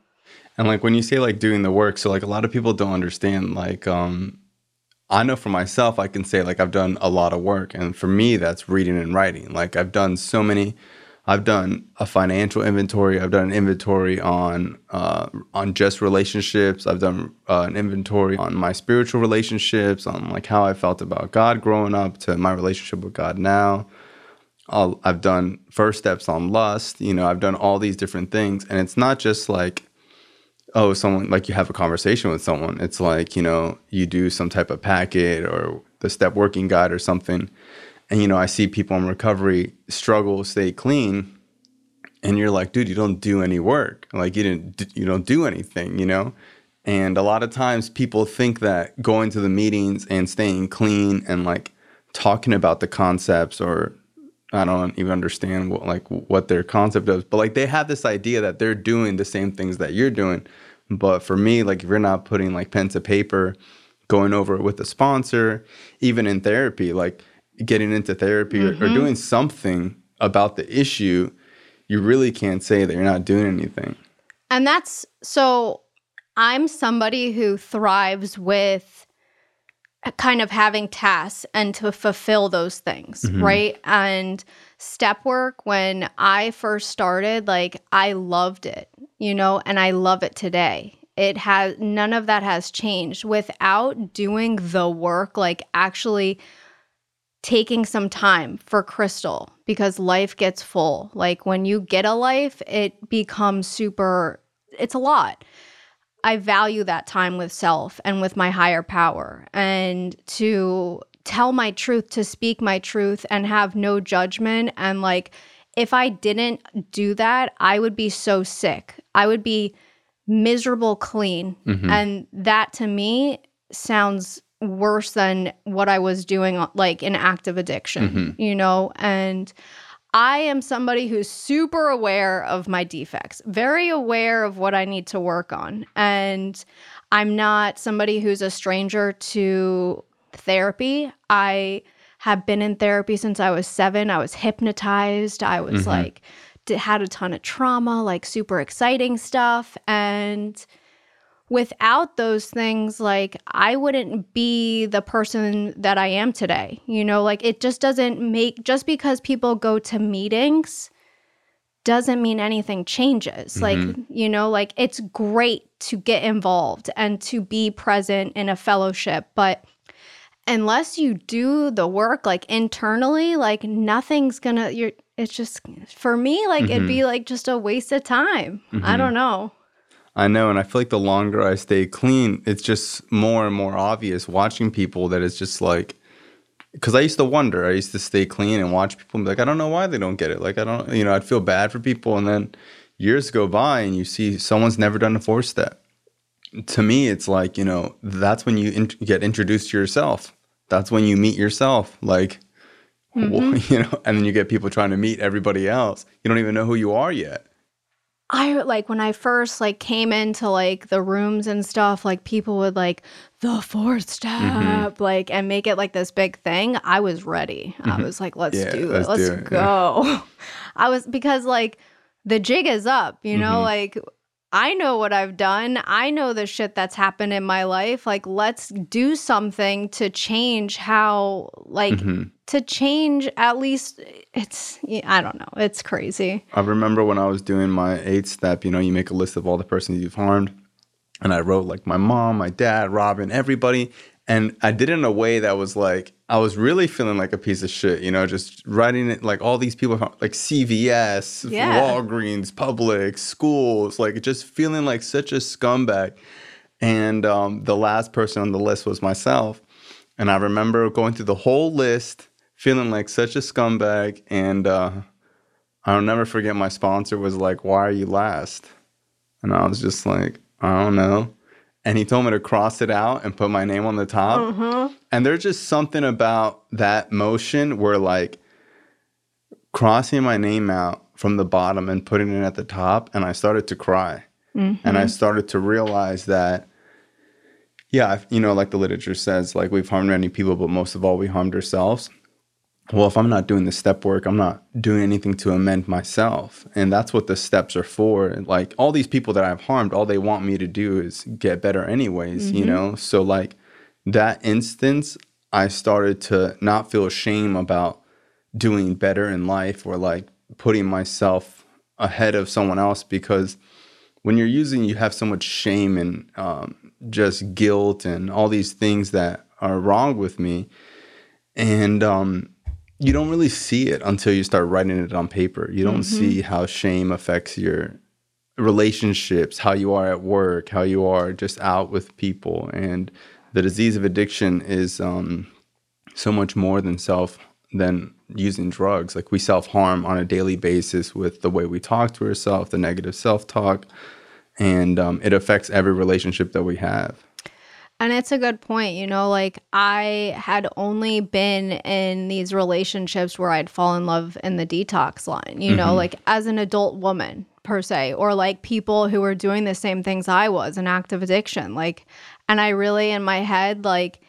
Speaker 1: And like when you say like doing the work, so like a lot of people don't understand. Like, um, I know for myself, I can say like I've done a lot of work, and for me, that's reading and writing. Like I've done so many. I've done a financial inventory. I've done an inventory on uh, on just relationships. I've done uh, an inventory on my spiritual relationships, on like how I felt about God growing up to my relationship with God now i have done first steps on lust. You know, I've done all these different things, and it's not just like, oh, someone like you have a conversation with someone. It's like you know you do some type of packet or the step working guide or something, and you know I see people in recovery struggle stay clean, and you're like, dude, you don't do any work. Like you didn't, you don't do anything. You know. And a lot of times people think that going to the meetings and staying clean and like talking about the concepts or I don't even understand what like what their concept is, but like they have this idea that they're doing the same things that you're doing. But for me, like if you're not putting like pen to paper, going over it with a sponsor, even in therapy, like getting into therapy mm-hmm. or, or doing something about the issue, you really can't say that you're not doing anything.
Speaker 2: And that's so I'm somebody who thrives with kind of having tasks and to fulfill those things, mm-hmm. right? And step work, when I first started, like I loved it, you know, and I love it today. It has none of that has changed without doing the work, like actually taking some time for Crystal because life gets full. Like when you get a life, it becomes super, it's a lot. I value that time with self and with my higher power and to tell my truth, to speak my truth and have no judgment. And like, if I didn't do that, I would be so sick. I would be miserable clean. Mm-hmm. And that to me sounds worse than what I was doing, like in active addiction, mm-hmm. you know? And I am somebody who's super aware of my defects, very aware of what I need to work on. And I'm not somebody who's a stranger to therapy. I have been in therapy since I was seven. I was hypnotized. I was mm-hmm. like, had a ton of trauma, like super exciting stuff. And without those things, like I wouldn't be the person that I am today. You know, like it just doesn't make, just because people go to meetings doesn't mean anything changes. Mm-hmm. Like, you know, like it's great to get involved and to be present in a fellowship, but unless you do the work like internally, like nothing's gonna, you're, it's just, for me, like mm-hmm. it'd be like just a waste of time. Mm-hmm. I don't know.
Speaker 1: I know, and I feel like the longer I stay clean, it's just more and more obvious watching people that it's just like because I used to wonder. I used to stay clean and watch people and be like, I don't know why they don't get it. Like I don't, you know, I'd feel bad for people, and then years go by and you see someone's never done a four step. To me, it's like you know that's when you get introduced to yourself. That's when you meet yourself. Like. Mm-hmm. You know, and then you get people trying to meet everybody else. You don't even know who you are yet.
Speaker 2: I like when I first like came into like the rooms and stuff, like people would like the fourth mm-hmm. step, mm-hmm. like and make it like this big thing. I was ready. Mm-hmm. I was like, let's yeah, do it. Let's, let's do it. go. Yeah. I was because like the jig is up, you know, mm-hmm. like I know what I've done. I know the shit that's happened in my life. Like, let's do something to change how, like, mm-hmm. To change at least it's, I don't know. It's crazy.
Speaker 1: I remember when I was doing my eight step, you know, you make a list of all the persons you've harmed. And I wrote like my mom, my dad, Robin, everybody. And I did it in a way that was like, I was really feeling like a piece of shit, you know, just writing it like all these people, like CVS, yeah. Walgreens, Publix, schools, like just feeling like such a scumbag. And um, the last person on the list was myself. And I remember going through the whole list, feeling like such a scumbag. And uh, I'll never forget my sponsor was like, Why are you last? And I was just like, I don't know and he told me to cross it out and put my name on the top. Mm-hmm. And there's just something about that motion where like crossing my name out from the bottom and putting it at the top, and I started to cry. Mm-hmm. And I started to realize that, yeah, you know, like the literature says, like we've harmed many people, but most of all, we harmed ourselves well, if I'm not doing the step work, I'm not doing anything to amend myself. And that's what the steps are for. Like all these people that I've harmed, all they want me to do is get better, anyways, mm-hmm. you know? So, like that instance, I started to not feel shame about doing better in life or like putting myself ahead of someone else because when you're using, you have so much shame and um, just guilt and all these things that are wrong with me. And, um, you don't really see it until you start writing it on paper. You don't mm-hmm. see how shame affects your relationships, how you are at work, how you are just out with people. And the disease of addiction is um, so much more than self than using drugs. Like we self harm on a daily basis with the way we talk to ourselves, the negative self talk, and um, it affects every relationship that we have.
Speaker 2: And it's a good point. You know, like I had only been in these relationships where I'd fall in love in the detox line, you know, mm-hmm. like as an adult woman per se, or like people who were doing the same things I was, an active addiction. Like, and I really in my head, like,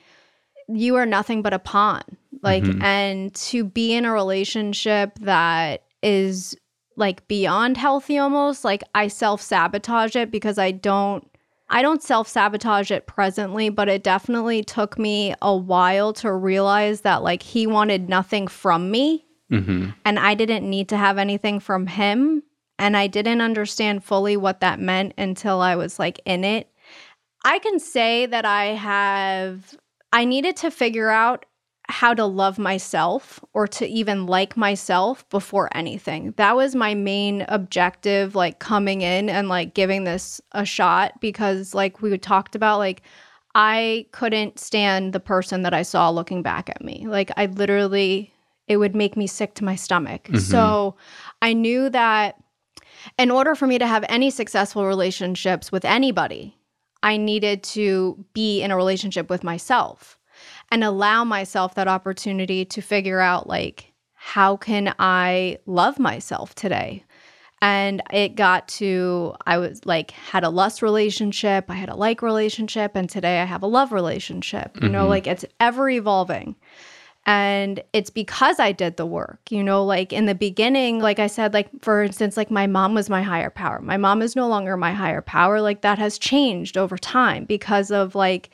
Speaker 2: you are nothing but a pawn. Like, mm-hmm. and to be in a relationship that is like beyond healthy almost, like I self sabotage it because I don't I don't self sabotage it presently, but it definitely took me a while to realize that like he wanted nothing from me
Speaker 1: Mm-hmm.
Speaker 2: and I didn't need to have anything from him. And I didn't understand fully what that meant until I was like in it. I can say that I have, I needed to figure out how to love myself or to even like myself before anything. That was my main objective, like coming in and like giving this a shot because, like, we talked about, like, I couldn't stand the person that I saw looking back at me. Like, I literally, it would make me sick to my stomach. Mm-hmm. So I knew that in order for me to have any successful relationships with anybody, I needed to be in a relationship with myself and allow myself that opportunity to figure out like how can I love myself today? And it got to I was like had a lust relationship, I had a like relationship, and today I have a love relationship. You know, mm-hmm. like it's ever evolving. And it's because I did the work, you know, like in the beginning, like I said, like for instance, like my mom was my higher power. My mom is no longer my higher power. Like that has changed over time because of like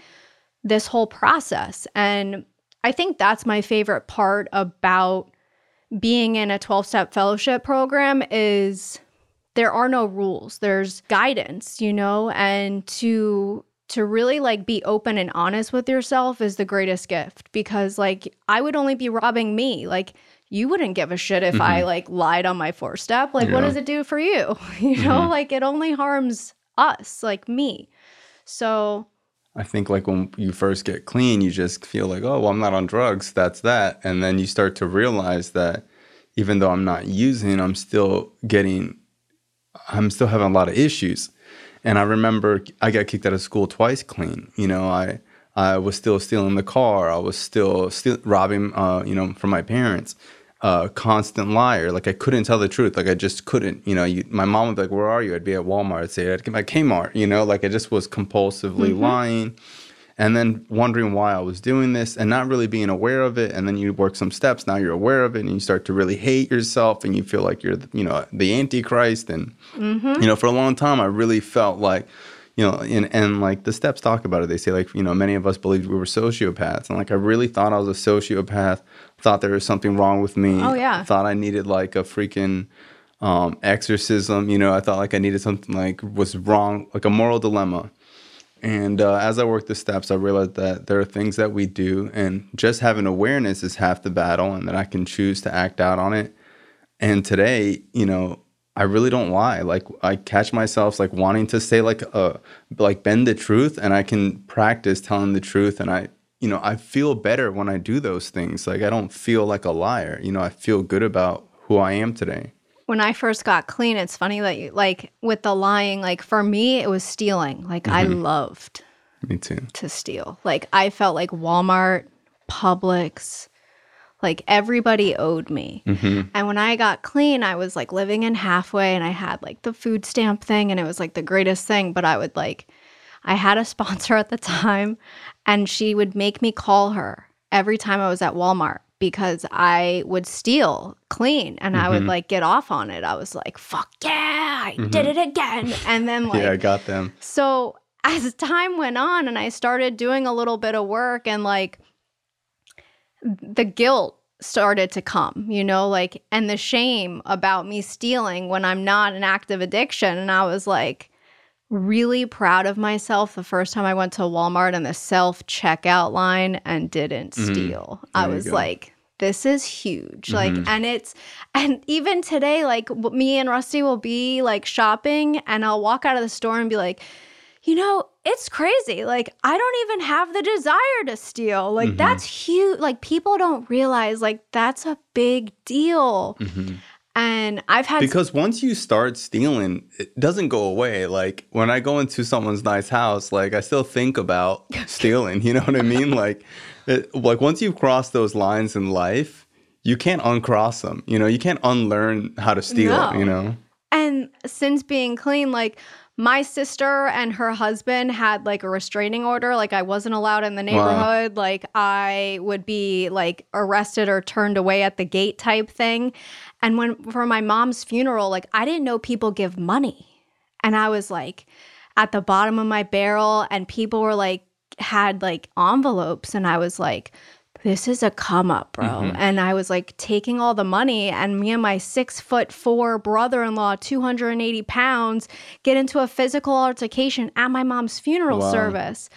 Speaker 2: this whole process. And I think that's my favorite part about being in a 12 step fellowship program is there are no rules. There's guidance, you know, and to to really like be open and honest with yourself is the greatest gift because like I would only be robbing me. Like you wouldn't give a shit if I mm-hmm. like lied on my four step. Like what does it do for you? You know, mm-hmm. like it only harms us, like me. So
Speaker 1: I think like when you first get clean, you just feel like, oh, well, I'm not on drugs. That's that. And then you start to realize that even though I'm not using, I'm still getting, I'm still having a lot of issues. And I remember I got kicked out of school twice clean. You know, I I was still stealing the car. I was still still robbing, uh, you know, from my parents. Uh, constant liar. Like I couldn't tell the truth. Like I just couldn't. You know, you, my mom would be like, "Where are you?" I'd be at Walmart. I'd say, "I'd get my Kmart." You know, like I just was compulsively lying, and then wondering why I was doing this and not really being aware of it. And then you work some steps. Now you're aware of it, and you start to really hate yourself, and you feel like you're, you know, the antichrist. And you know, for a long time, I really felt like you know, and, and like the steps talk about it. They say like, you know, many of us believed we were sociopaths. And like, I really thought I was a sociopath, thought there was something wrong with me.
Speaker 2: Oh, yeah.
Speaker 1: I Thought I needed like a freaking um, exorcism. You know, I thought like I needed something like was wrong, like a moral dilemma. And uh, as I worked the steps, I realized that there are things that we do, and just having awareness is half the battle, and that I can choose to act out on it. And today, you know, I really don't lie. Like I catch myself like wanting to say like uh like bend the truth, and I can practice telling the truth, and I you know I feel better when I do those things. Like I don't feel like a liar. You know, I feel good about who I am today.
Speaker 2: when I first got clean, it's funny that you like with the lying, like for me, it was stealing. Like I mm-hmm. loved
Speaker 1: Me too.
Speaker 2: to steal. Like I felt like Walmart, Publix, like everybody owed me. Mm-hmm. And when I got clean, I was like living in halfway and I had like the food stamp thing and it was like the greatest thing. But I would like, I had a sponsor at the time and she would make me call her every time I was at Walmart because I would steal clean and I would mm-hmm. like get off on it. I was like, fuck yeah, I did mm-hmm. it again. And then like,
Speaker 1: yeah, I got them.
Speaker 2: so as time went on and I started doing a little bit of work and like the guilt started to come, you know, like and the shame about me stealing when I'm not an active addiction and I was like really proud of myself the first time I went to Walmart in the self checkout line and didn't mm-hmm. steal. I
Speaker 1: There you
Speaker 2: was like this is huge. Like mm-hmm. and it's and even today like me and Rusty will be like shopping and I'll walk out of the store and be like you know, it's crazy. Like, I don't even have the desire to steal. Like,
Speaker 1: Mm-hmm.
Speaker 2: that's huge. Like, people don't realize, like, that's a big deal.
Speaker 1: Mm-hmm.
Speaker 2: And I've had
Speaker 1: because once you start stealing, it doesn't go away. Like when I go into someone's nice house, like I still think about stealing. You know what I mean? Like, it, like once you've crossed those lines in life, you can't uncross them. You know, you can't unlearn how to steal.
Speaker 2: No.
Speaker 1: You know.
Speaker 2: And since being clean, like my sister and her husband had like a restraining order. Like I wasn't allowed in the neighborhood. Like I would be like arrested or turned away at the gate type thing. And when for my mom's funeral, like I didn't know people give money. And I was like at the bottom of my barrel and people were like had like envelopes and I was like this is a come up, bro.
Speaker 1: Mm-hmm.
Speaker 2: And I was like taking all the money, and me and my six foot four brother in law, 280 pounds, get into a physical altercation at my mom's funeral
Speaker 1: Wow.
Speaker 2: service.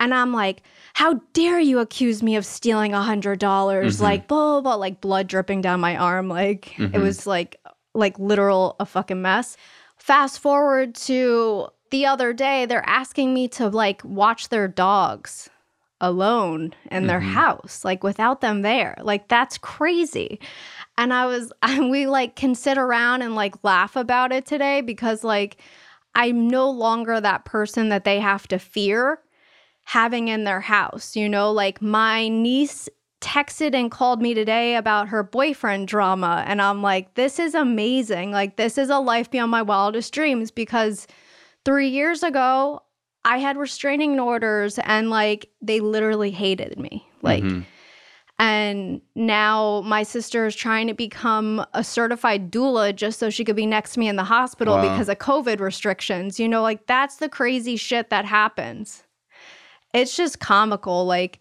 Speaker 2: And I'm like, how dare you accuse me of stealing a hundred dollars? Mm-hmm. Like blah, blah blah, like blood dripping down my arm. Like it mm-hmm. was like like literal a fucking mess. Fast forward to the other day, they're asking me to like watch their dogs alone in their mm-hmm. house, like without them there. Like that's crazy. And I was, and we like can sit around and like laugh about it today because like I'm no longer that person that they have to fear having in their house. You know, like my niece texted and called me today about her boyfriend drama. And I'm like, this is amazing. Like, this is a life beyond my wildest dreams because three years ago, I had restraining orders and like they literally hated me. Like,
Speaker 1: Mhm.
Speaker 2: and now my sister is trying to become a certified doula just so she could be next to me in the hospital
Speaker 1: Wow.
Speaker 2: because of COVID restrictions. You know, like that's the crazy shit that happens. It's just comical. Like,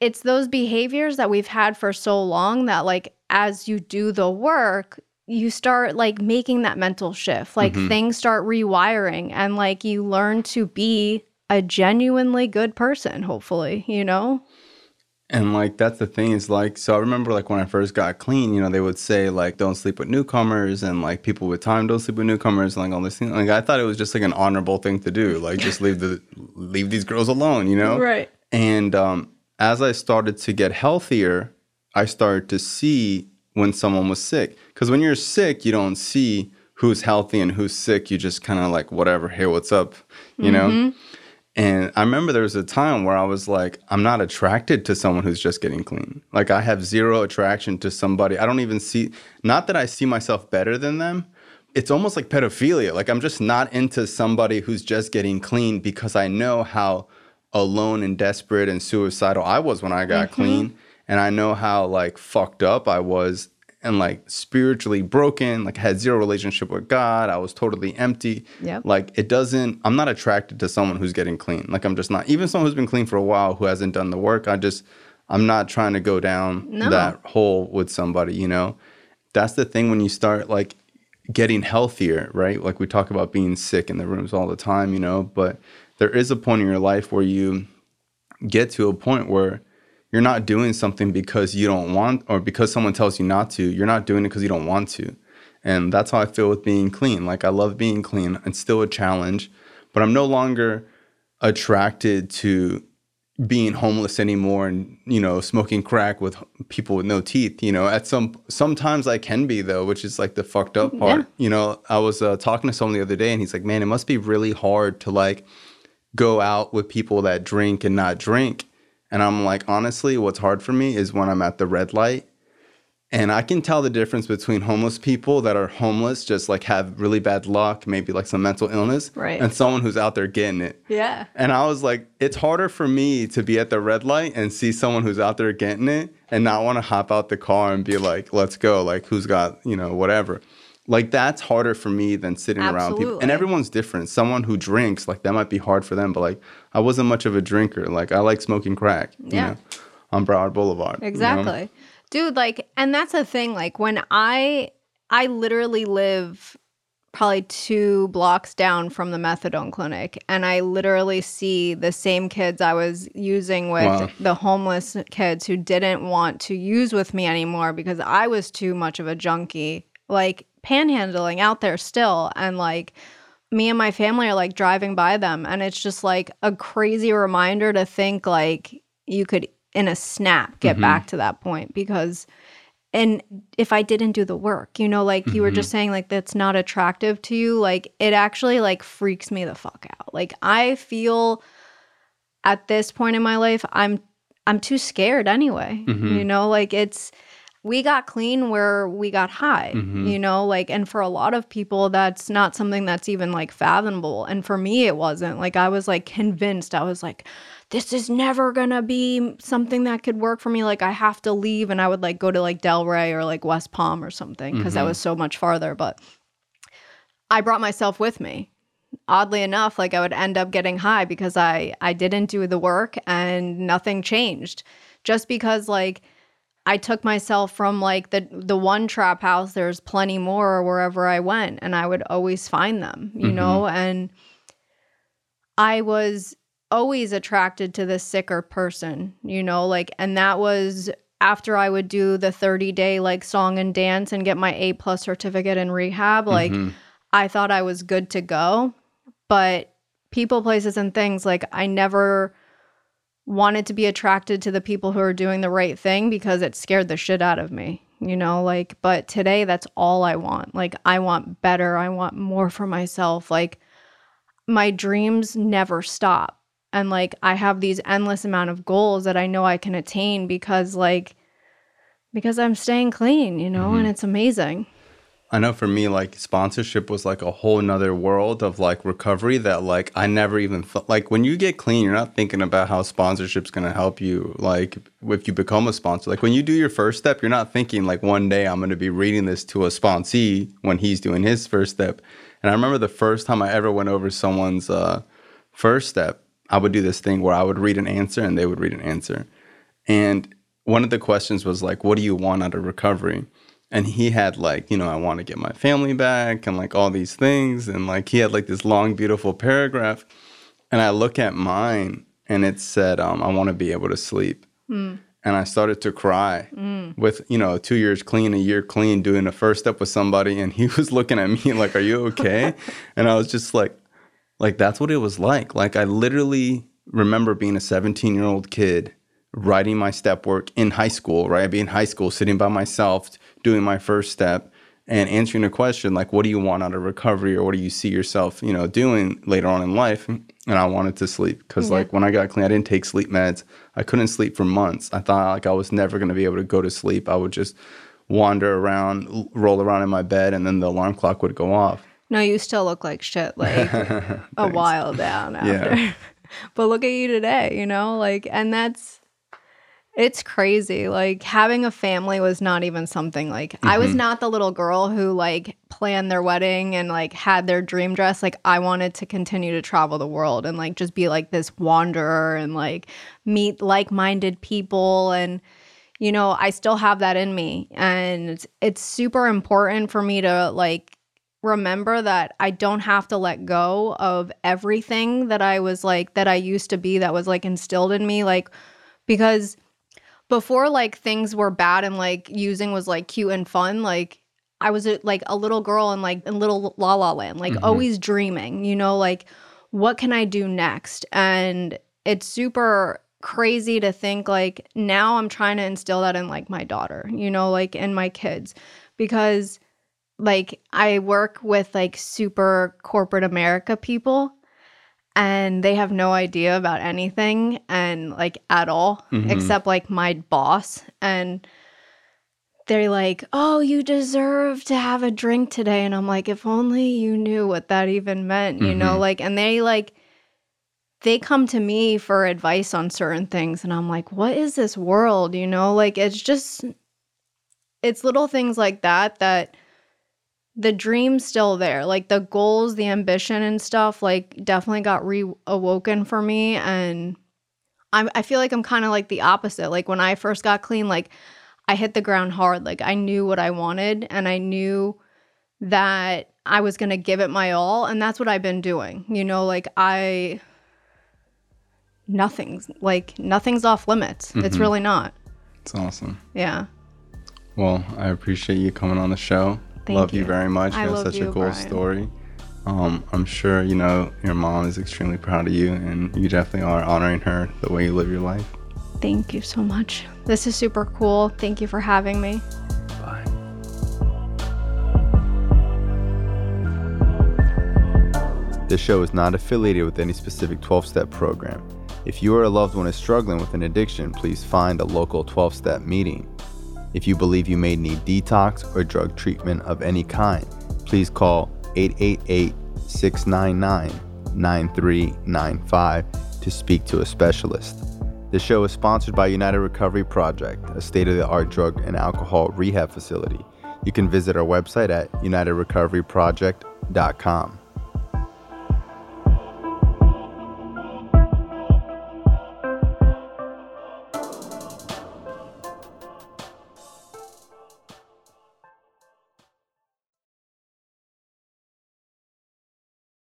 Speaker 2: it's those behaviors that we've had for so long that, like, as you do the work, you start like making that mental shift. Like,
Speaker 1: Mhm.
Speaker 2: things start rewiring and like you learn to be a genuinely good person, hopefully, you know?
Speaker 1: And like that's the thing is like so I remember like when I first got clean, you know, they would say like don't sleep with newcomers and like people with time don't sleep with newcomers and like all this thing. Like I thought it was just like an honorable thing to do. Like just leave the leave these girls alone, you know?
Speaker 2: Right.
Speaker 1: And um as I started to get healthier, I started to see when someone was sick. Cuz when you're sick, you don't see who's healthy and who's sick. You just kind of like whatever, hey, what's up, you know? And I remember there was a time where I was like, I'm not attracted to someone who's just getting clean. Like I have zero attraction to somebody. I don't even see, not that I see myself better than them. It's almost like pedophilia. Like I'm just not into somebody who's just getting clean because I know how alone and desperate and suicidal I was when I got mm-hmm. clean. And I know how like fucked up I was and like spiritually broken, like had zero relationship with God. I was totally empty.
Speaker 2: Yep.
Speaker 1: Like it doesn't I'm not attracted to someone who's getting clean. Like I'm just not even someone who's been clean for a while who hasn't done the work. I just I'm not trying to go down
Speaker 2: No.
Speaker 1: that hole with somebody, you know. That's the thing when you start like getting healthier, right? Like we talk about being sick in the rooms all the time, you know, but there is a point in your life where you get to a point where you're not doing something because you don't want or because someone tells you not to. You're not doing it because you don't want to. And that's how I feel with being clean. Like I love being clean. It's still a challenge, but I'm no longer attracted to being homeless anymore and you know smoking crack with people with no teeth you know at some sometimes i can be though which is like the fucked up part
Speaker 2: Yeah.
Speaker 1: you know i was uh, talking to someone the other day and he's like man it must be really hard to like go out with people that drink and not drink and i'm like honestly what's hard for me is when i'm at the red light and I can tell the difference between homeless people that are homeless, just like have really bad luck, maybe like some mental illness,
Speaker 2: Right.
Speaker 1: and someone who's out there getting it.
Speaker 2: Yeah.
Speaker 1: And I was like, it's harder for me to be at the red light and see someone who's out there getting it and not want to hop out the car and be like, let's go, like who's got, you know, whatever. Like that's harder for me than sitting around people. And everyone's different. Someone who drinks, like that might be hard for them, but like I wasn't much of a drinker. Like I like smoking crack, you
Speaker 2: Yeah.
Speaker 1: know, on Broward Boulevard. you know?
Speaker 2: Exactly. Dude, like and that's the thing like when I I literally live probably 2 blocks down from the methadone clinic and I literally see the same kids I was using with
Speaker 1: Wow.
Speaker 2: the homeless kids who didn't want to use with me anymore because I was too much of a junkie like panhandling out there still and like me and my family are like driving by them and it's just like a crazy reminder to think like you could in a snap get
Speaker 1: Mhm.
Speaker 2: back to that point because and if I didn't do the work, you know, like you were just saying, like that's not attractive to you, like it actually like freaks me the fuck out. Like I feel at this point in my life, I'm I'm too scared anyway. You know, like it's we got clean where we got high, mm-hmm. you know, like and for a lot of people that's not something that's even like fathomable. And for me it wasn't. Like I was like convinced. I was like this is never gonna be something that could work for me. Like I have to leave, and I would like go to like Delray or like West Palm or something because that mm-hmm. was so much farther. But I brought myself with me. Oddly enough, like I would end up getting high because I I didn't do the work and nothing changed. Just because like I took myself from like the the one trap house, there's plenty more wherever I went, and I would always find them, you mm-hmm. know, and I was always attracted to the sicker person, you know, like, and that was after I would do the 30 day like song and dance and get my A plus certificate in rehab. Like, mm-hmm. I thought I was good to go. But people, places, and things, like, I never wanted to be attracted to the people who are doing the right thing because it scared the shit out of me, you know, like, but today that's all I want. Like, I want better. I want more for myself. Like, my dreams never stop and like i have these endless amount of goals that i know i can attain because like because i'm staying clean you know and mm-hmm. it's amazing
Speaker 1: I know for me, like sponsorship was like a whole nother world of like recovery that like I never even thought. Like when you get clean, you're not thinking about how sponsorship's gonna help you. Like if you become a sponsor, like when you do your first step, you're not thinking like one day I'm gonna be reading this to a sponsee when he's doing his first step. And I remember the first time I ever went over someone's uh, first step, I would do this thing where I would read an answer and they would read an answer. And one of the questions was like, "What do you want out of recovery?" And he had like you know i want to get my family back and like all these things. And like he had like this long beautiful paragraph. And i look at mine and it said um, i want to be able to sleep. And i started to cry with you know two years clean a year clean doing the first step with somebody. And he was looking at me like are you okay? And i was just like like that's what it was like. Like i literally remember being a 17 year old kid writing my step work in high school right? I'd be in high school sitting by myself doing my first step and answering a question like what do you want out of recovery or what do you see yourself you know doing later on in life? And i wanted to sleep because mm-hmm. like when i got clean i didn't take sleep meds. I couldn't sleep for months. I thought like i was never going to be able to go to sleep. I would just wander around roll around in my bed and then the alarm clock would go off.
Speaker 2: No you still look like shit like a while down after.
Speaker 1: Yeah.
Speaker 2: but look at you today you know like and that's it's crazy like having a family was not even something like i was mm-hmm. not the little girl who like planned their wedding and like had their dream dress. Like i wanted to continue to travel the world and like just be like this wanderer and like meet like-minded people. And you know i still have that in me. And it's, it's super important for me to like remember that I don't have to let go of everything that I was like that I used to be that was like instilled in me. Like because before like things were bad and like using was like cute and fun like I was a, like a little girl in like in little la la land like mm-hmm. always dreaming you know like what can I do next? And it's super crazy to think like now I'm trying to instill that in like my daughter you know like in my kids because like I work with like super corporate America people and they have no idea about anything and like at all mm-hmm. except like my boss and they're like, "Oh, you deserve to have a drink today." And I'm like, "If only you knew what that even meant." You know, mm-hmm. like and they like they come to me for advice on certain things and I'm like, "What is this world?" You know, like it's just it's little things like that that the dream's still there. Like the goals, the ambition and stuff like definitely got reawoken for me and I'm I feel like I'm kind of like the opposite. Like when I first got clean like I hit the ground hard. Like I knew what I wanted and I knew that I was going to give it my all and that's what I've been doing. You know, like I nothing's like nothing's off limits. It's mm-hmm. really not.
Speaker 1: it's awesome
Speaker 2: Yeah.
Speaker 1: well i appreciate you coming on the show
Speaker 2: Thank
Speaker 1: love you.
Speaker 2: you.
Speaker 1: very much.
Speaker 2: I
Speaker 1: you have such
Speaker 2: you, a
Speaker 1: cool
Speaker 2: Bryan.
Speaker 1: story. Um, I'm sure you know your mom is extremely proud of you, and you definitely are honoring her the way you live your life.
Speaker 2: Thank you so much. This is super cool. Thank you for having me. Bye.
Speaker 1: This show is not affiliated with any specific 12 step program. If you or a loved one is struggling with an addiction, please find a local 12 step meeting. If you believe you may need detox or drug treatment of any kind, please call 888 699 9395 to speak to a specialist. This show is sponsored by United Recovery Project, a state of the art drug and alcohol rehab facility. You can visit our website at unitedrecoveryproject.com.